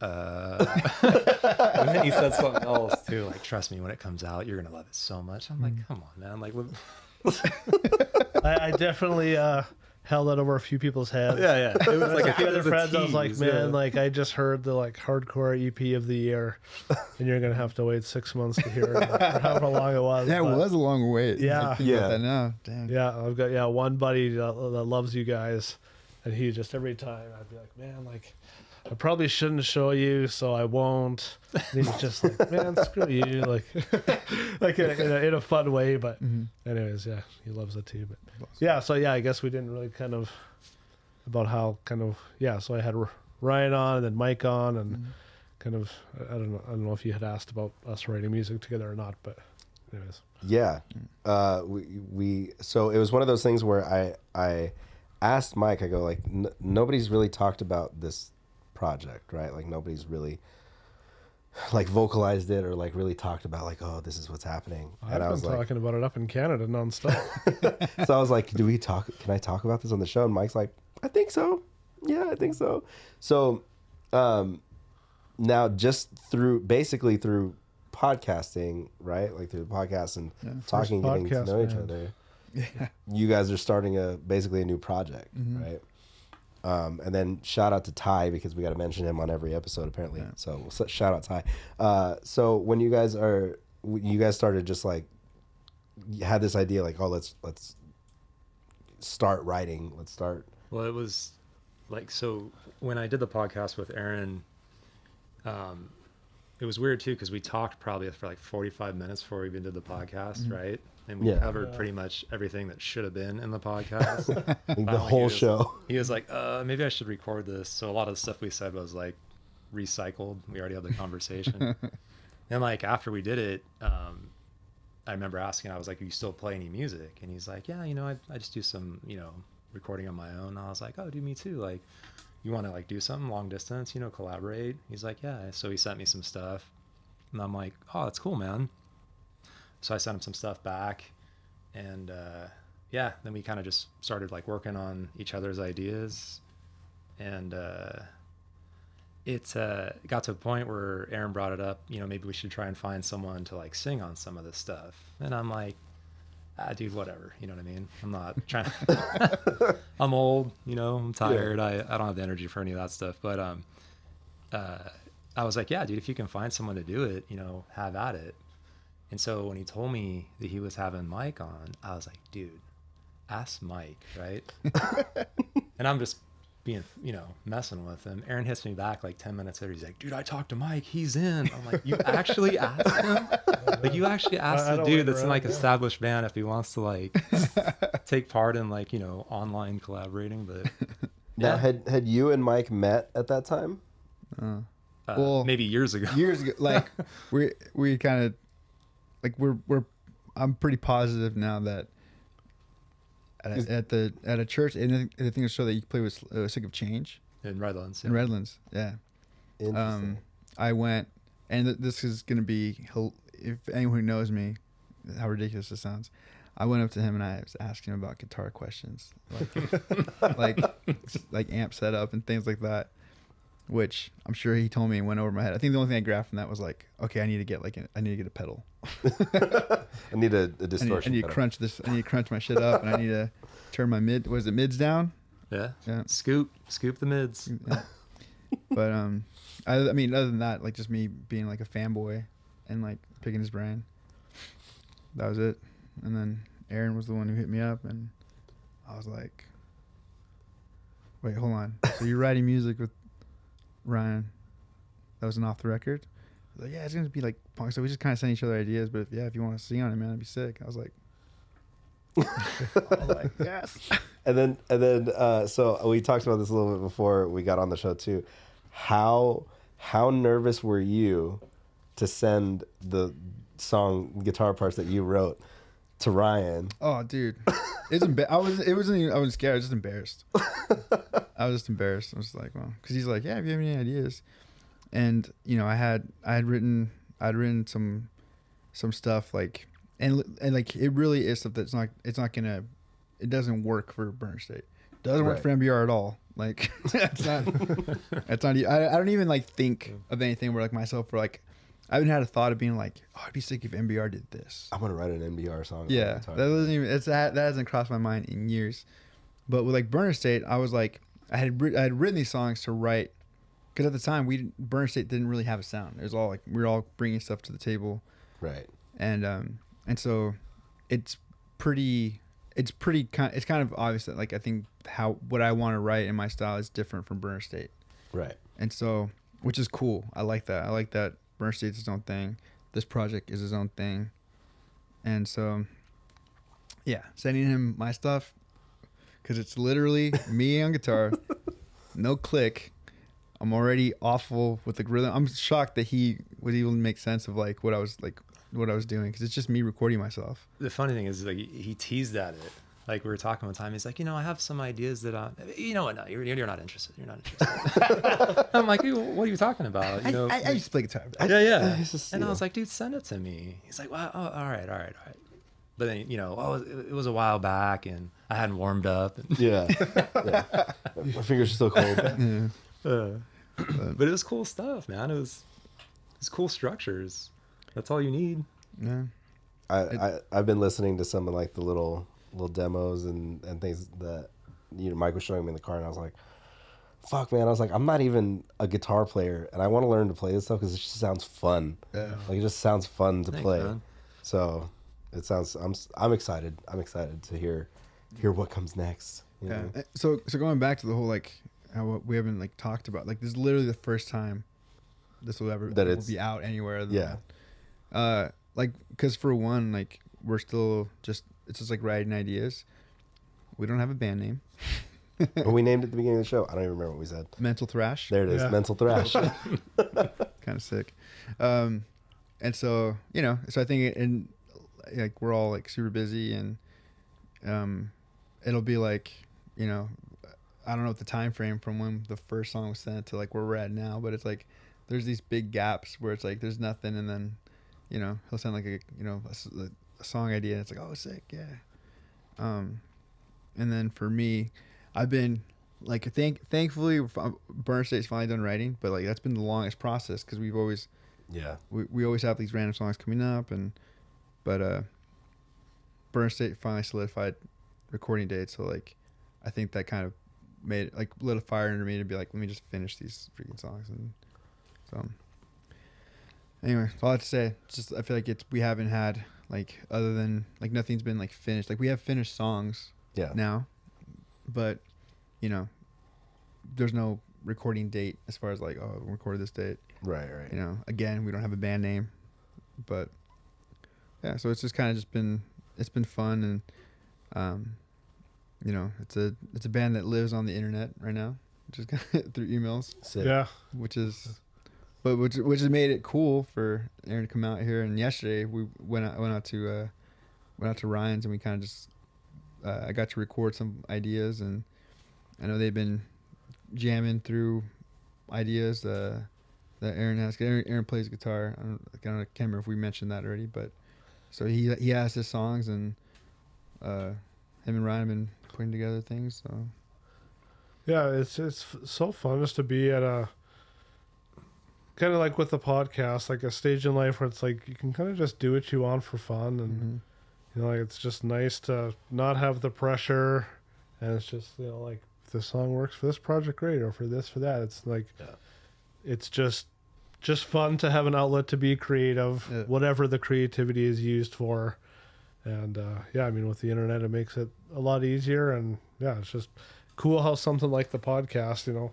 uh. and then he said something else too. Like, trust me, when it comes out, you're gonna love it so much. I'm like, come on, man. Like, what? I, I definitely uh, held that over a few people's heads. Yeah, yeah. It was like a a- few other was a friends. I was like, man, yeah. like I just heard the like hardcore EP of the year, and you're gonna have to wait six months to hear it, or however long it was. Yeah, it was a long wait. Yeah. I think about Yeah. that now. Dang. Yeah, I've got yeah one buddy that, that loves you guys, and he just every time I'd be like, man, like I probably shouldn't show you, so I won't. And he's just like, man, screw you, like like in a, in a, in a fun way. But Mhm. anyways, yeah, he loves it too. But yeah, so yeah, I guess we didn't really kind of about how kind of yeah. So I had Ryan on and then Mike on and Mm-hmm. kind of I I don't know I don't know if you had asked about us writing music together or not, but anyways. Yeah. Uh, we, we, so it was one of those things where I, I asked Mike, I go like, n- nobody's really talked about this project, right? Like nobody's really like vocalized it or like really talked about like, oh, this is what's happening. I've and I been was like, talking about it up in Canada nonstop. so I was like, do we talk, can I talk about this on the show? And Mike's like, I think so. Yeah, I think so. So, um, now just through basically through podcasting, right? Like through the podcast and talking, First getting to podcast, know each other. Yeah. You guys are starting a basically a new project, Mhm. right? Um, and then shout out to Ty because we got to mention him on every episode apparently. Yeah. So shout out Ty. Uh, so when you guys are, you guys started just like you had this idea like, oh, let's let's start writing. Let's start. Well, it was like so when I did the podcast with Aaron. Um, it was weird too because we talked probably for like 45 minutes before we even did the podcast, right? And we Yeah. covered pretty much everything that should have been in the podcast. The Finally, he whole was- show. He was like, uh, maybe I should record this. So a lot of the stuff we said was like recycled. We already had the conversation. and like after we did it, um, I remember asking, I was like, "You still play any music?" And he's like, "Yeah, you know, I, I just do some, you know, recording on my own." And I was like, "Oh, do me too." Like, you want to like do something long distance, you know, collaborate? He's like, "Yeah." So he sent me some stuff, and I'm like, "Oh, that's cool, man." So I sent him some stuff back, and uh, yeah, then we kind of just started like working on each other's ideas, and uh, it uh, got to a point where Aaron brought it up. You know, maybe we should try and find someone to like sing on some of this stuff. And I'm like, ah, dude, whatever. You know what I mean? I'm not trying. to... I'm old. You know, I'm tired. I I don't have the energy for any of that stuff. But um, uh, I was like, yeah, dude, if you can find someone to do it, you know, have at it. And so when he told me that he was having Mike on, I was like, dude, ask Mike, right? and I'm just being, you know, messing with him. Aaron hits me back like 10 minutes later. He's like, dude, I talked to Mike. He's in. I'm like, you actually asked him? Like, you actually asked I the don't dude that's in like yeah. established band if he wants to like take part in like, you know, online collaborating. But Now, yeah, had had you and Mike met at that time? uh, well, maybe years ago. years ago like we we kind of like we're we're i'm pretty positive now that at, a, at the at a church and I think- the thing to show that you play with uh, sick of change? In Redlands. in redlands yeah. Um i went and th- this is gonna be if anyone who knows me how ridiculous this sounds. I went up to him and i was asking him about guitar questions like like like amp setup and things like that which i'm sure he told me and went over my head i think the only thing i grabbed from that was like okay i need to get like a, i need to get a pedal I need a, a I need, I distortion. need to crunch this i need to crunch my shit up and i need to turn my mid was it mids down Yeah. Yeah. Scoop, scoop the mids. Yeah. but um I, I mean other than that like just me being like a fanboy and like picking his brain that was it and then aaron was the one who hit me up and i was like wait hold on so you're writing music with ryan that was an off the record. Like yeah it's gonna be like punk so we just kind of send each other ideas but if, yeah if you want to sing on it man it'd be sick. I was like I was like yes. And then and then uh, so we talked about this a little bit before we got on the show too. How how nervous were you to send the song guitar parts that you wrote to Ryan? Oh, dude, it's emba- I was it wasn't even, I was scared. I was just embarrassed. I was just embarrassed. I was like, well, because he's like, yeah, if you have any ideas, and you know, I had I had written I'd written some some stuff like and and like it really is stuff that's not it's not gonna it doesn't work for Burner State. Doesn't work for MBR at all. Like that's not that's not. I don't even like think of anything where like myself where like I haven't had a thought of being like, oh, I'd be sick if MBR did this. I'm gonna write an NBR song. Yeah, that doesn't even it's that that hasn't crossed my mind in years. But with like Burner State, I was like, I had I had written these songs to write because at the time we Burner State didn't really have a sound. It was all like we were all bringing stuff to the table, right. and um and so it's pretty it's pretty kind it's kind of obvious that like I think how what I want to write in my style is different from Burner State, Right. and so which is cool. I like that. I like that Burner State's his own thing. This project is his own thing, and so yeah, sending him my stuff because it's literally me on guitar, no click. I'm already awful with the rhythm. I'm shocked that he was able to make sense of like what I was like what I was doing because it's just me recording myself. the funny thing is like he teased at it like we were talking one time he's like you know i have some ideas that i you know what no you're, you're not interested you're not interested i'm like "Hey, what are you talking about you know I, I used to play guitar. yeah yeah it's just, and you i was know. like dude send it to me he's like well oh, all right all right all right but then you know oh, it, it was a while back and i hadn't warmed up and, Yeah. yeah. My fingers are still cold. uh, but it was cool stuff man it was it was cool structures that's all you need Yeah. I, I I've been listening to some of like the little little demos and and things that you know Mike was showing me in the car, and I was like, "Fuck, man!" I was like, "I'm not even a guitar player, and I want to learn to play this stuff because it just sounds fun. Yeah. Like it just sounds fun to Thanks, play. man. So it sounds. I'm s- I'm excited. I'm excited to hear hear what comes next. you Yeah. know? Uh, So so going back to the whole like how we haven't like talked about like this is literally the first time this will ever That will it's- be out anywhere. Than, Yeah. Uh, like because for one, like we're still just it's just like writing ideas. We don't have a band name. But we named it at the beginning of the show. I don't even remember what we said. Mental Thrash. There it is. Yeah. Mental thrash. kind of sick. Um, and so you know, so I think it, and like we're all like super busy, and um, it'll be like you know, I don't know what the time frame from when the first song was sent to like where we're at now, but it's like there's these big gaps where it's like there's nothing, and then you know he'll send like a you know a, song idea, and it's like oh sick, yeah. Um, and then for me, I've been like thank thankfully Burn State's finally done writing, but like that's been the longest process because we've always Yeah. we, we always have these random songs coming up and but uh Burn State finally solidified recording date so like I think that kind of made like lit a fire under me to be like let me just finish these freaking songs and so anyway all I have to say it's just I feel like it's we haven't had like other than like nothing's been like finished like we have finished songs Yeah. now but you know there's no recording date as far as like oh we recorded this date Right, right. you know again we don't have a band name but yeah so it's just kind of just been it's been fun and um you know it's a it's a band that lives on the internet right now just through emails Sick. Yeah. which is but which which has made it cool for Aaron to come out here. And yesterday we went out went out to uh went out to Ryan's and we kind of just uh, I got to record some ideas and I know they've been jamming through ideas uh that Aaron has. Aaron, Aaron plays guitar. I don't, I don't I can't remember if we mentioned that already but so he he has his songs and uh him and Ryan have been putting together things so. Yeah, it's it's so fun just to be at a kind of like with the podcast, like a stage in life where it's like you can kind of just do what you want for fun, and mhm. you know, like it's just nice to not have the pressure, and it's just you know, like this song works for this project, great, or for this for that. It's like, Yeah. it's just just fun to have an outlet to be creative, Yeah. whatever the creativity is used for. And uh, yeah, I mean, with the internet, it makes it a lot easier. And yeah, it's just cool how something like the podcast, you know,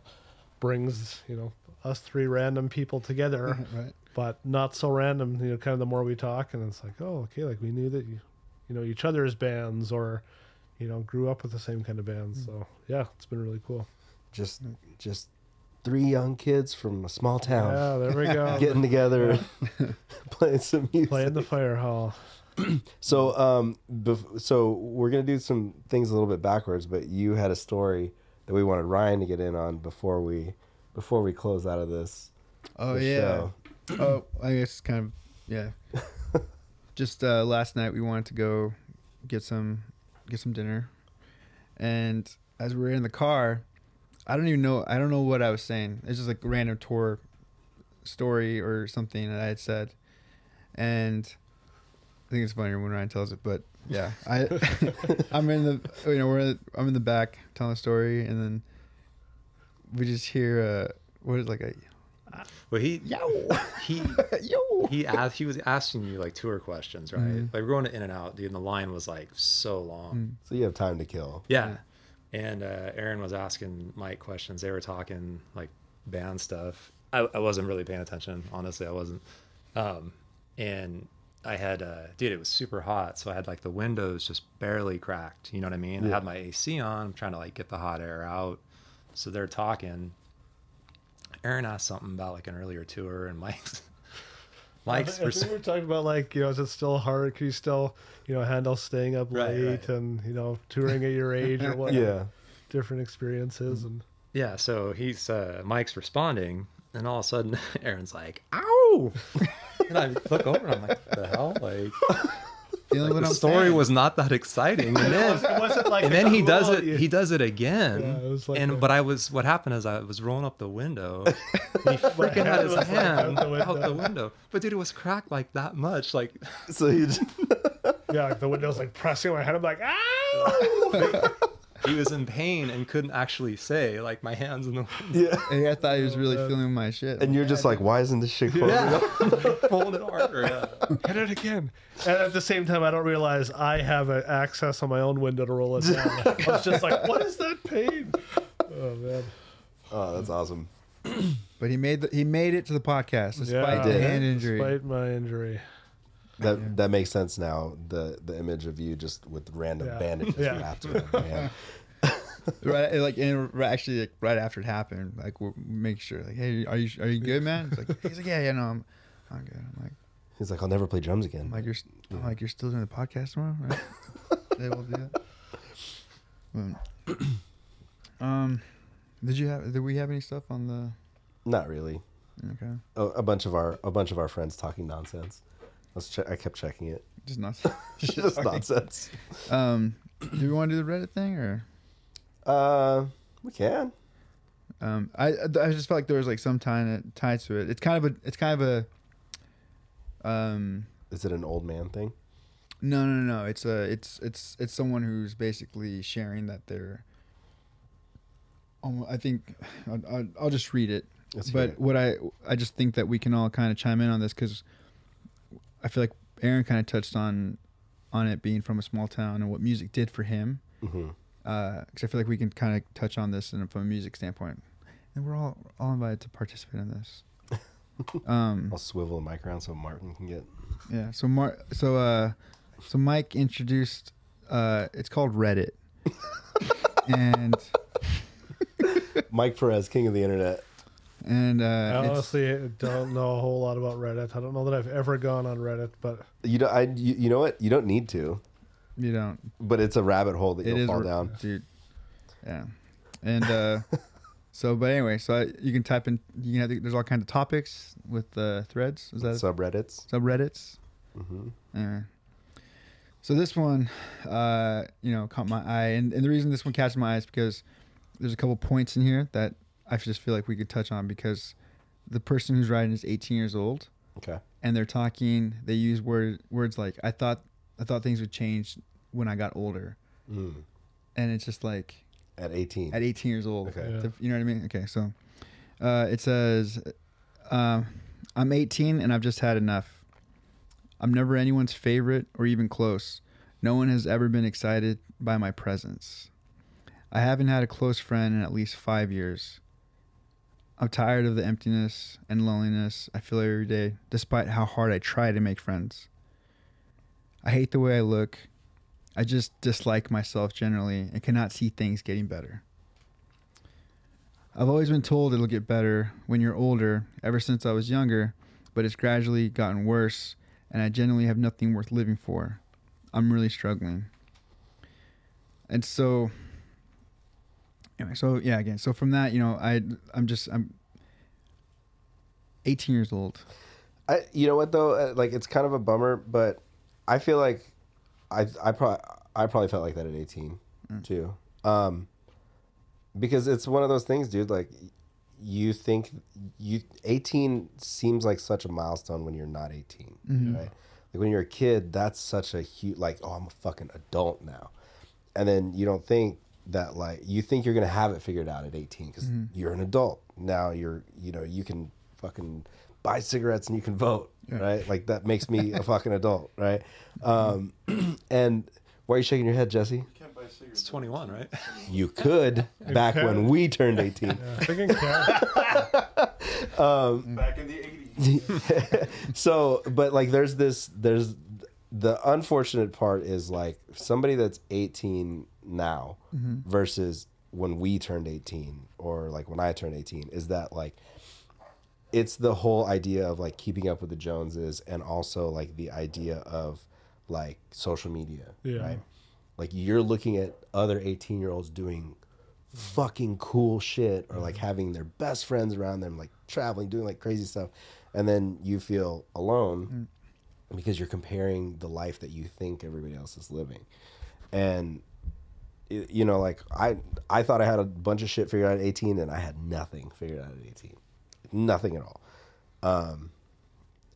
brings you know us three random people together, right but not so random. You know, kind of the more we talk, and it's like, oh, okay, like we knew that you, you know, each other's bands, or you know, grew up with the same kind of bands. So yeah, it's been really cool. Just just three young kids from a small town Yeah, there we go. getting together playing some music. Playing the fire hall. So, um, bef- so we're gonna do some things a little bit backwards, but you had a story that we wanted Ryan to get in on before we before we close out of this. Oh this yeah. show. oh, I guess it's kind of yeah. Just uh, last night we wanted to go get some get some dinner, and as we were in the car, I don't even know. I don't know what I was saying. It's just like a random tour story or something that I had said, and I think it's funnier when Ryan tells it. But yeah, I I'm in the you know we're I'm in the back telling a story, and then we just hear uh what is like a Well, he he yo he asked he was asking you like tour questions, right? Mhm. Like we're going to In-N-Out, dude. And the line was like so long. So you have time to kill. Yeah. And uh, Aaron was asking Mike questions. They were talking like band stuff. I, I wasn't really paying attention, honestly. I wasn't. Um, and I had, uh, dude, it was super hot. So I had like the windows just barely cracked. You know what I mean? I had my AC on. I'm trying to like get the hot air out. So they're talking. Aaron asked something about like an earlier tour, and Mike's. Mike's. I think we were talking about like you know is it still hard? Can you still you know handle staying up Right, late right. and you know touring at your age or what? Yeah. different experiences and Yeah, so he's uh, Mike's responding, and all of a sudden Aaron's like, "Ow!" and I look over, and I'm like, "The hell!" Like, feeling like, what the I'm story saying. was not that exciting, and then it wasn't like and then he does it. you- He does it again, Yeah, it was like and a- but I was what happened is I was rolling up the window. he freaking had his was, hand out the out the window. window, but dude, it was cracked like that much. Like, So you just, yeah like the window's like pressing my head. I'm like ah. He was in pain and couldn't actually say like my hands in the window. yeah. Hey, I thought he was really man. feeling my shit. And you're just like, why isn't this shit closing up? pulling it harder. Yeah. Hit it again. And at the same time, I don't realize I have a access on my own window to roll it down. I was just like, what is that pain? Oh man. Oh, that's awesome. but he made the, he made it to the podcast despite Yeah, the hand injury. Despite my injury. That that makes sense now. The the image of you just with random Yeah. bandages Yeah. wrapped around your hand. right, like and right- actually, like, right after it happened, like we'll make sure, like, hey, are you are you good, man? It's like he's like, yeah, yeah, no, I'm, I'm good. I'm like, He's like, I'll never play drums again. I'm like, you're, st- I'm like, you're still doing the podcast tomorrow, right? they will do that. Um, um, did you have? Did we have any stuff on the? Not really. Okay, A, a bunch of our a bunch of our friends talking nonsense. Let's check. I kept checking it. just not. Just nonsense. Um, do we want to do the Reddit thing or? Uh, We can. Um, I I just felt like there was like some tie tied to it. It's kind of a it's kind of a um Is it an old man thing? no no no it's a it's it's it's someone who's basically sharing that they're. Um, I think I'll, I'll, I'll just read it. Let's but what I I just think that we can all kind of chime in on this because I feel like Aaron kind of touched on on it being from a small town and what music did for him. Mm-hmm. Because I feel like we can kind of touch on this in, from a music standpoint, and we're all all invited to participate in this. um, I'll swivel the mic around so Martin can get. yeah. So Mar- so uh, so Mike introduced. Uh, it's called Reddit, and Mike Perez, king of the internet. And uh, I honestly don't know a whole lot about Reddit. I don't know that I've ever gone on Reddit, but You don't. I. You, you know what? You don't need to, you don't. but it's a rabbit hole that It you'll is fall down. dude. Yeah, and uh, so but anyway, so I, you can type in. You can have the, there's all kinds of topics with uh, threads. Is that Subreddits. subreddits? Mm-hmm. Anyway. So this one, uh, you know, caught my eye, and, and the reason this one catches my eye is because there's a couple points in here that I just feel like we could touch on because the person who's writing is 18 years old, Okay. and they're talking. They use word words like "I thought I thought things would change when I got older," Mm. and it's just like At 18. at 18 years old. Okay. Yeah. You know what I mean? Okay, so uh, it says, um, I'm 18 and I've just had enough. I'm never anyone's favorite or even close. No one has ever been excited by my presence. I haven't had a close friend in at least five years. I'm tired of the emptiness and loneliness I feel every day, despite how hard I try to make friends. I hate the way I look. I just dislike myself generally and cannot see things getting better. I've always been told it'll get better when you're older, ever since I was younger, but it's gradually gotten worse, and I genuinely have nothing worth living for. I'm really struggling. And so, anyway, so yeah, again, so from that, you know, I I'm just I'm 18 years old. I, you know what though? Uh, Like it's kind of a bummer, but I feel like I I probably I probably felt like that at 18 too. Um because it's one of those things, dude, like you think you 18 seems like such a milestone when you're not 18, right? Like when you're a kid, that's such a huge like oh, I'm a fucking adult now. And then you don't think that like you think you're going to have it figured out at 18 cuz you're an adult. Now you're you know, you can fucking buy cigarettes and you can vote, right? Like that makes me a fucking adult, right? Um, and why are you shaking your head, Jesse? You can't buy cigarettes. It's 21, right? You could back when we turned 18. I think in Canada, Back in the 80s. so, but like there's this, there's the unfortunate part is like somebody that's 18 now mm-hmm. versus when we turned 18 or like when I turned 18 is that like it's the whole idea of like keeping up with the Joneses and also like the idea of like social media, Yeah. right? Like you're looking at other 18 year olds doing fucking cool shit or like mm-hmm. having their best friends around them, like traveling, doing like crazy stuff. And then you feel alone mm. because you're comparing the life that you think everybody else is living. And you know, like I I thought I had a bunch of shit figured out at 18 and I had nothing figured out at 18. Nothing at all. Um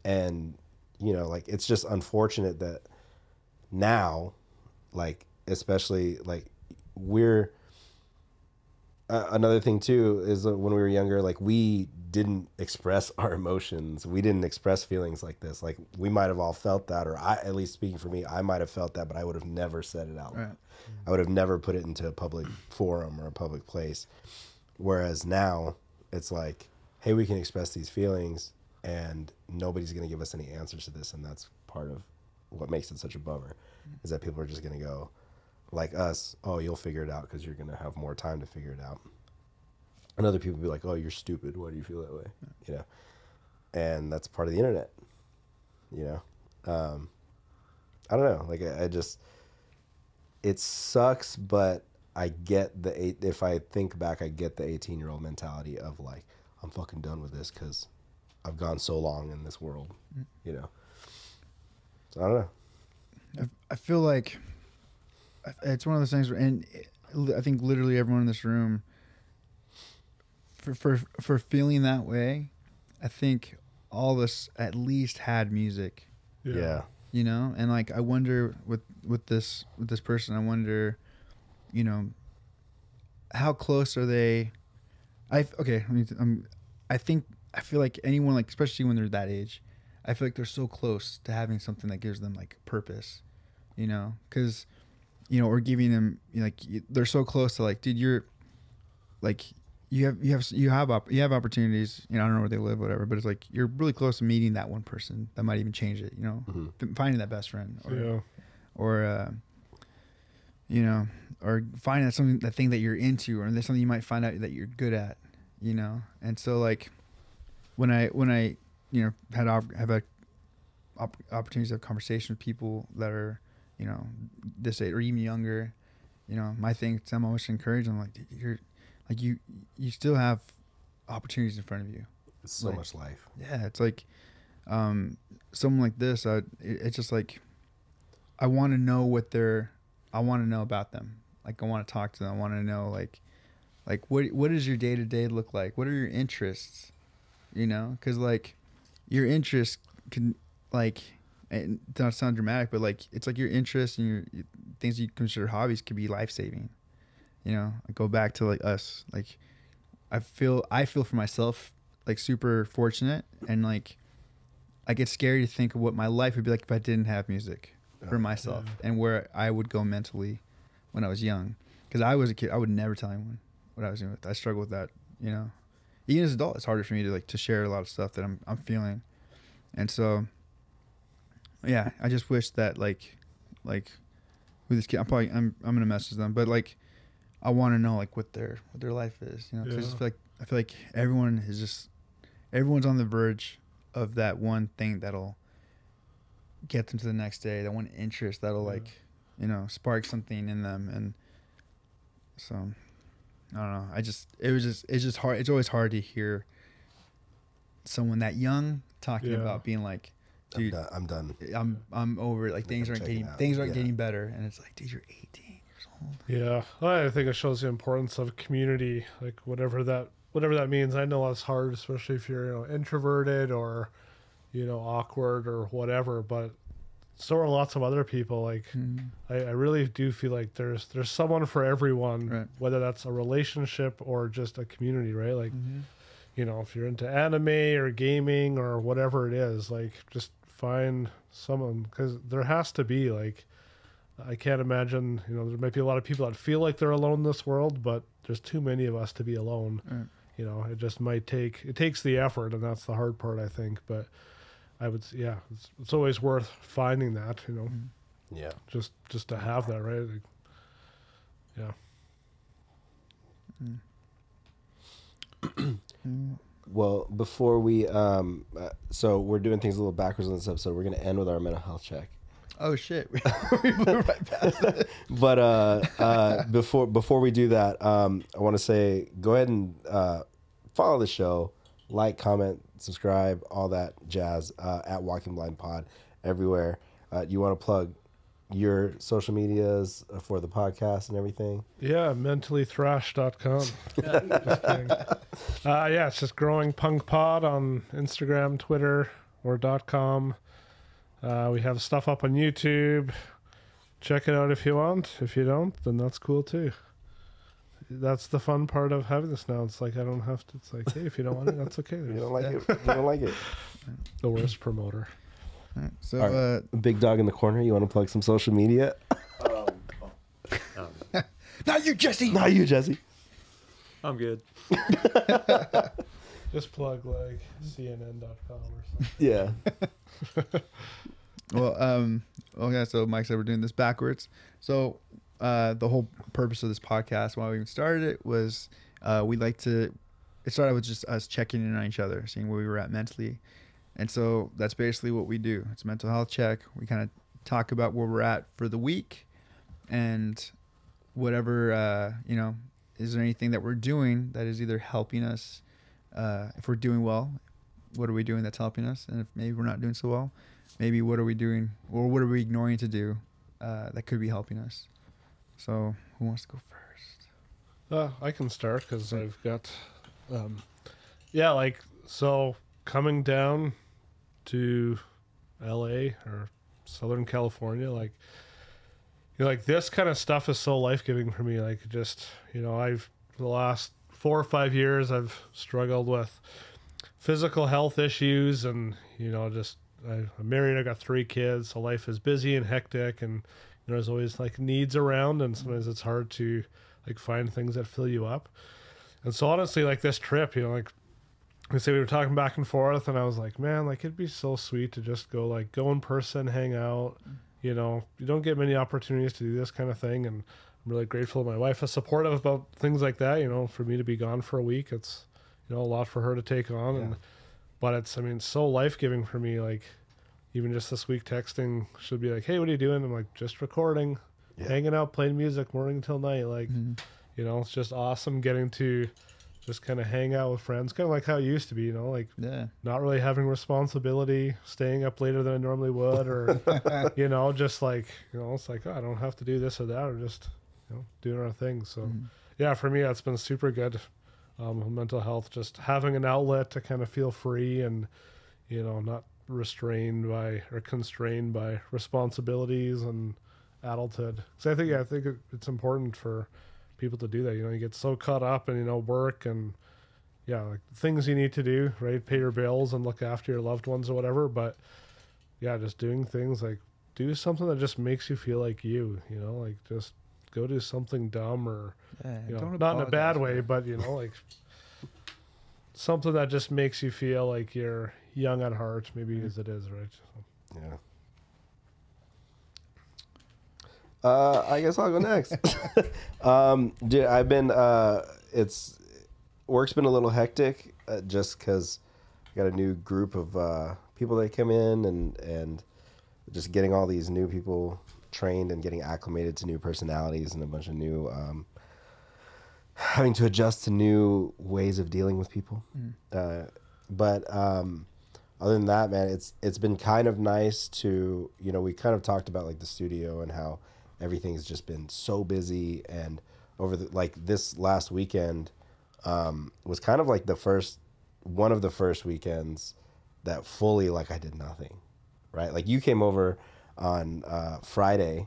and you know, like it's just unfortunate that now like especially like we're uh, another thing too is when we were younger like we didn't express our emotions we didn't express feelings like this like we might have all felt that or i at least speaking for me i might have felt that but i would have never said it out Right. I would have never put it into a public forum or a public place. Whereas now it's like hey we can express these feelings and nobody's going to give us any answers to this. And that's part of what makes it such a bummer is that people are just going to go like us oh you'll figure it out because you're going to have more time to figure it out. And other people be like oh you're stupid. Why do you feel that way? You know? And that's part of the internet you know? Um, i don't know. Like I, I just it sucks but i get the eight if i think back i get the 18 year old mentality of like i'm fucking done with this because i've gone so long in this world mm. you know so i don't know I, I feel like it's one of those things, where, and I think literally everyone in this room for for for feeling that way, I think all of us at least had music. Yeah. You know? And like i wonder with with this with this person i wonder you know how close are they? I okay I, mean, um, I think i feel like anyone like especially when they're that age i feel like they're so close to having something that gives them like purpose you know? Because you know or giving them you know, like they're so close to like dude you're like you have you have you have op- you have opportunities you know i don't know where they live whatever but it's like you're really close to meeting that one person that might even change it you know? F- finding that best friend or Yeah. or uh, you know or finding that something that thing that you're into or there's something you might find out that you're good at you know? And so like when i when i you know had op- have a op- opportunities to have conversations with people that are you know this age or even younger you know my thing i'm always encouraging them like you're like you you still have opportunities in front of you. It's so Like- much life. yeah it's like um someone like this I, it, it's just like i want to know what they're i want to know about them. Like i want to talk to them. I want to know like like what what does your day-to-day look like? What are your interests? You know? Because like your interests can like and it not sound dramatic but like it's like your interests and your things you consider hobbies could be life-saving you know I go back to like us like i feel i feel for myself like super fortunate and like i get scared to think of what my life would be like if i didn't have music for oh, myself and where i would go mentally when i was young. Because i was a kid i would never tell anyone what i was doing with i struggle with that you know. Even as an adult it's harder for me to like to share a lot of stuff that i'm, I'm feeling. And so yeah i just wish that like like with this kid i'm probably i'm, I'm gonna message them but like i want to know like what their what their life is you know 'cause i just feel like i feel like everyone is just everyone's on the verge of that one thing that'll get them to the next day that one interest that'll Yeah. like you know spark something in them and so i don't know i just it was just it's just hard it's always hard to hear someone that young talking Yeah. about being like I'm dude done. I'm done. i'm i'm over it like things I'm aren't getting out. things aren't Yeah. getting better and it's like dude you're 18 years old Yeah, I think it shows the importance of community, like whatever that whatever that means. I know that's hard, especially if you're you know introverted or you know awkward or whatever. But so are lots of other people. Like I, I really do feel like there's there's someone for everyone, Right. whether that's a relationship or just a community, right? Like Mm-hmm. you know, if you're into anime or gaming or whatever it is, like just find someone because there has to be like I can't imagine, you know, there might be a lot of people that feel like they're alone in this world, but there's too many of us to be alone. Right. You know, it just might take it takes the effort, and that's the hard part, I think. But I would, yeah, it's, it's always worth finding that, you know, Yeah. just just to have that, right? Like, yeah. Well, before we, um, uh, so we're doing things a little backwards on this episode. We're gonna end with our mental health check. Oh shit we blew right past it But uh, uh, before before we do that, um, I want to say go ahead and uh, follow the show, like, comment, subscribe, all that jazz uh, at Walking Blind Pod everywhere. Uh, you want to plug your social medias for the podcast and everything? Yeah, mentallythrash.com. just kidding. Uh, yeah, it's just growing punk pod on Instagram, Twitter, or dot .com. Uh, we have stuff up on YouTube. Check it out if you want. If you don't, then that's cool too. That's the fun part of having this now. It's like I don't have to. It's like, hey, if you don't want it, that's okay. You don't like it? You don't like it? the worst promoter. so All right. uh Big dog in the corner. You want to plug some social media? not you jesse Not you, Jesse. I'm good. Just plug like CNN.com or something. Yeah. Well, um, okay, so Mike said we're doing this backwards. So, uh, the whole purpose of this podcast, why we even started it, was uh, we like to. It started with just us checking in on each other, seeing where we were at mentally, and so that's basically what we do. It's a mental health check. We kind of talk about where we're at for the week, and whatever uh, you know. Is there anything that we're doing that is either helping us? Uh, if we're doing well, what are we doing that's helping us? And if maybe we're not doing so well, maybe what are we doing or what are we ignoring to do uh, that could be helping us so who wants to go first Uh, I can start because I've got Um, yeah, like so coming down to L.A. or Southern California, like you know, like this kind of stuff is so life giving for me. Like just you know, I've the last four or five years I've struggled with physical health issues and you know just I, I'm married. I got three kids, so life is busy and hectic, and you know, there's always like needs around, and sometimes it's hard to like find things that fill you up. And so honestly, like this trip, you know, like I say we were talking back and forth, and I was like, man, like it'd be so sweet to just go like go in person, hang out. You know, you don't get many opportunities to do this kind of thing, and I'm really grateful. My wife is supportive about things like that. You know, for me to be gone for a week, it's you know a lot for her to take on, and but it's I mean so life giving for me. Like even just this week, texting should be like, hey, what are you doing? I'm like just recording, hanging out, playing music, morning till night. Like mm-hmm. you know, it's just awesome getting to just kind of hang out with friends, kind of like how it used to be. You know, like Yeah. not really having responsibility, staying up later than I normally would, or you know, just like you know, it's like oh, I don't have to do this or that, or just you know, doing our thing. So yeah, for me, that's been super good. Um, mental health, just having an outlet to kind of feel free and you know, not restrained by or constrained by responsibilities and adulthood. So I think yeah, I think it's important for people to do that. You know, you get so caught up in you know work and yeah, like things you need to do, right? Pay your bills and look after your loved ones or whatever. But yeah, just doing things like do something that just makes you feel like you, you know, like just go do something dumb or Yeah, you know, don't not in a bad way, but you know, like something that just makes you feel like you're young at heart, maybe as it is, right? So, Yeah. Uh, I guess I'll go next. um, dude, I've been. Uh, it's work's been a little hectic, uh, just because I got a new group of uh, people that come in, and and just getting all these new people trained and getting acclimated to new personalities and a bunch of new um, having to adjust to new ways of dealing with people. Uh, but um, other than that, man, it's it's been kind of nice to you know we kind of talked about like the studio and how everything's just been so busy and over the like this last weekend um, was kind of like the first one of the first weekends that fully like I did nothing, right? Like you came over on uh, Friday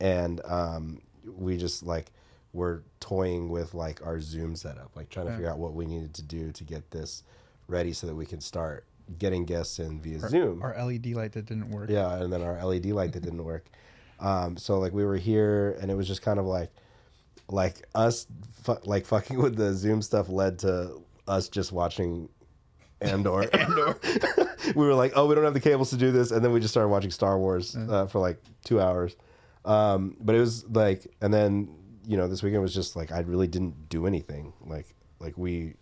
and um, we just like were toying with like our Zoom setup, like trying to Yeah. figure out what we needed to do to get this ready so that we can start getting guests in via Zoom. Our LED light that didn't work. Yeah, and then our LED light that didn't work. Um, so like we were here, and it was just kind of like, like us, fu- like fucking with the Zoom stuff led to us just watching Andor. Andor. we were like, oh, we don't have the cables to do this, and then we just started watching Star Wars uh, for like two hours. Um, but it was like, and then you know, this weekend was just like I really didn't do anything. Like, like we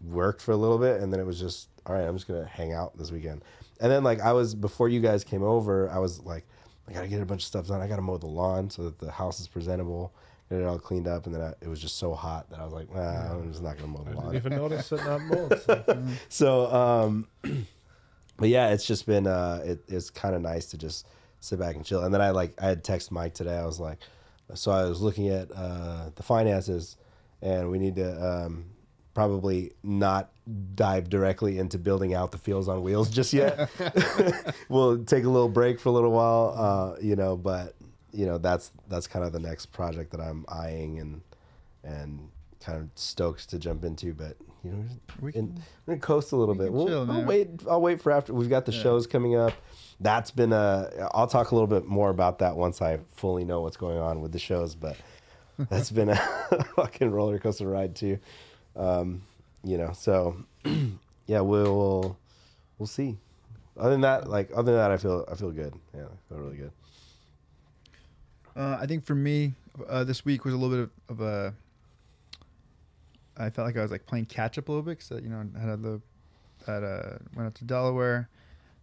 worked for a little bit and then it was just all right i'm just gonna hang out this weekend and then like i was before you guys came over i was like i gotta get a bunch of stuff done i gotta mow the lawn so that the house is presentable get it all cleaned up and then I, it was just so hot that i was like nah, i'm just not gonna mow the I lawn didn't even notice it not mowed. So. so um but yeah it's just been uh it, it's kind of nice to just sit back and chill and then i like i had text mike today i was like so i was looking at uh the finances and we need to um probably not dive directly into building out the fields on wheels just yet we'll take a little break for a little while uh you know but you know that's that's kind of the next project that i'm eyeing and and kind of stoked to jump into but you know We in, can- we're gonna coast a little bit. We'll, chill, I'll wait. I'll wait for after. We've got the shows coming up. That's been a. I'll talk a little bit more about that once I fully know what's going on with the shows. But that's been a fucking roller coaster ride too. Um, you know. So yeah, we'll we'll see. Other than that, like other than that, I feel I feel good. Yeah, I feel really good. Uh, I think for me, uh, this week was a little bit of, of a. I felt like I was like playing catch up a little bit because you know I had the, had uh went out to Delaware,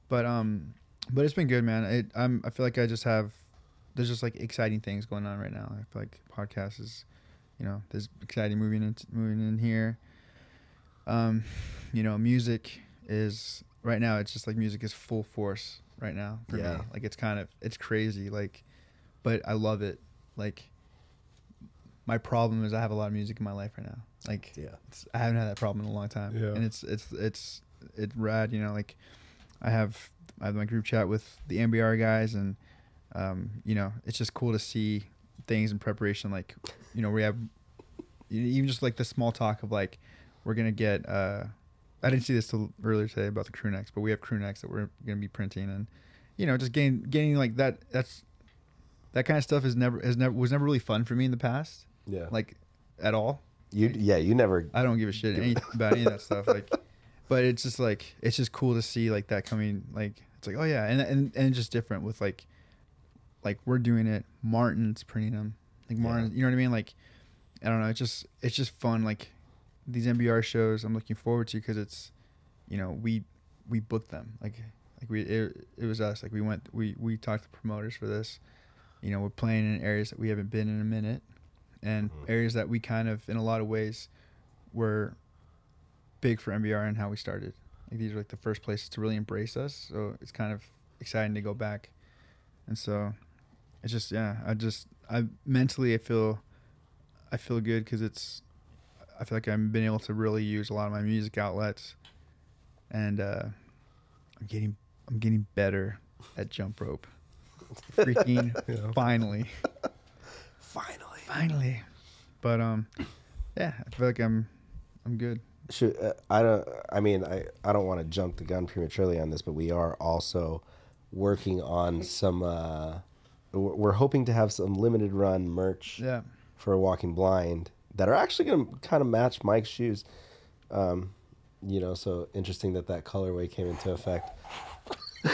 but um, but it's been good, man. It I'm I feel like I just have, there's just like exciting things going on right now. I feel like podcast is, you know, there's exciting moving in moving in here. Um, you know, music is right now. It's just like music is full force right now for Yeah. me. Like it's kind of it's crazy. Like but I love it. Like my problem is I have a lot of music in my life right now. Like Yeah. it's, I haven't had that problem in a long time. Yeah. And it's it's it's it's rad. You know, like I have I have my group chat with the MBR guys, and um, you know, it's just cool to see things in preparation. Like, you know, we have even just like the small talk of like we're gonna get. uh I didn't see this till earlier today about the crew necks, but we have crew necks that we're gonna be printing, and you know, just getting getting like that. That's that kind of stuff is never has never was never really fun for me in the past, Yeah. like at all. you yeah, you never I don't give a shit any, about any of that stuff. Like, but it's just like it's just cool to see like that coming. Like it's like oh yeah, and and and it's just different with like, like we're doing it. Martin's printing them. Like Martin, you know what I mean? Like, I don't know. It's just it's just fun. Like these MBR shows, I'm looking forward to because it's, you know, we we booked them. Like like we it, it was us. Like we went we we talked to promoters for this. You know, we're playing in areas that we haven't been in a minute, and areas that we kind of in a lot of ways were big for MBR and how we started. Like these are like the first places to really embrace us. So it's kind of exciting to go back. And so it's just yeah, I just I mentally I feel I feel good cuz it's I feel like I've been able to really use a lot of my music outlets and uh I'm getting I'm getting better at jump rope. Freaking finally. finally. Finally. But um yeah, I feel like I'm I'm good. Should uh, I don't I mean I I don't want to jump the gun prematurely on this, but we are also working on some uh we're we're hoping to have some limited run merch Yeah. for Walking Blind that are actually going to kind of match Mike's shoes. Um, you know, so interesting that that colorway came into effect.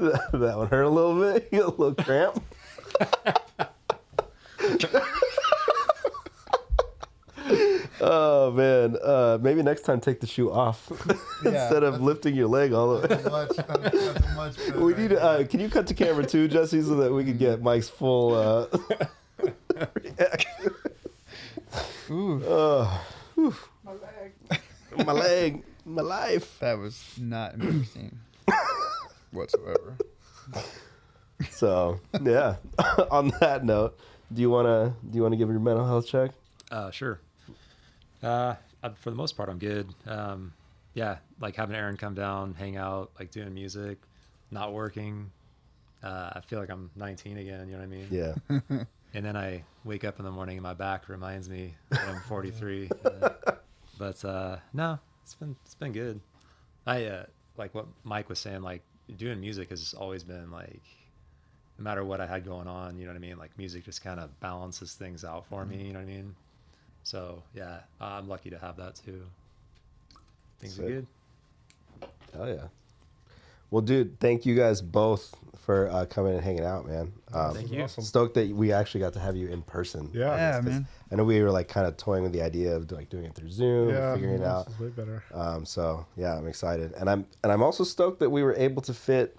that, that one hurt a little bit. You got a little cramp. oh man, uh, maybe next time take the shoe off instead of lifting your leg all the way. We need. to- Uh, can you cut to camera too, Jesse, so that we can get Mike's full uh, reaction? Ooh, Oh, whew. my leg, my life. that was not embarrassing whatsoever. So yeah. On that note, do you wanna do you wanna give your mental health check? Uh, sure. Uh, I, for the most part, I'm good. Um, yeah, like having Aaron come down, hang out, like doing music, not working. Uh, I feel like I'm 19 again. You know what I mean? Yeah. And then I wake up in the morning and my back reminds me that I'm 43. Uh, but uh, no, it's been it's been good. I uh, like what Mike was saying. Like doing music has always been like, no matter what I had going on, you know what I mean. Like music just kind of balances things out for me. Mm-hmm. You know what I mean? So yeah, I'm lucky to have that too. Things Sick. are good. Hell yeah. Well, dude, thank you guys both for uh, coming and hanging out, man. Um, Thank you. Awesome. Stoked that we actually got to have you in person. Yeah. Yeah, 'Cause man. I know we were like kind of toying with the idea of like doing it through Zoom, Yeah. figuring it this out. is way better. Um, so yeah, I'm excited, and I'm and I'm also stoked that we were able to fit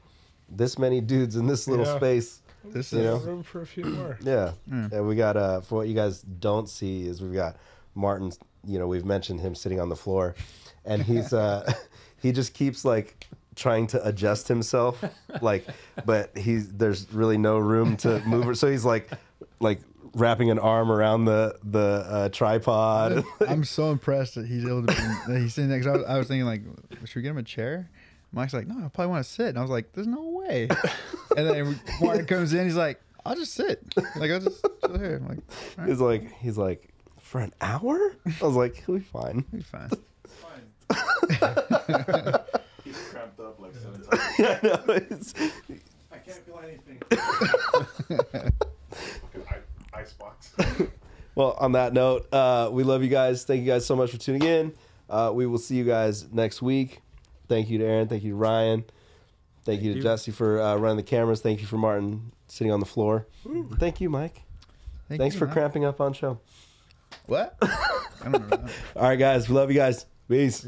this many dudes in this little Yeah. space. This is know? room for a few more. Yeah, Mm. and we got uh for what you guys don't see is we've got Martin. You know, we've mentioned him sitting on the floor, and he's uh he just keeps like trying to adjust himself, like, but he's there's really no room to move. it. So he's like like wrapping an arm around the the uh, tripod. I'm so impressed that he's able to. Be, that he's sitting next. I was, I was thinking like, should we get him a chair? Mike's like, no, I probably want to sit. And I was like, there's no way. and then Martin comes in. He's like, I'll just sit. Like I'll just chill here. I'm like, all right, he's like he's like for an hour. I was like, he'll be fine. he'll be fine. I know. It's, I can't feel anything. Fucking i- icebox. Well, on that note, uh, we love you guys. Thank you guys so much for tuning in. Uh, we will see you guys next week. Thank you to Aaron. Thank you to Ryan. Thank, you to you. Jesse for uh, running the cameras. Thank you for Martin sitting on the floor. Thank you, Mike. Thank Thanks you, for man. cramping up on show. What? I don't remember. All right, guys. We love you guys. Peace.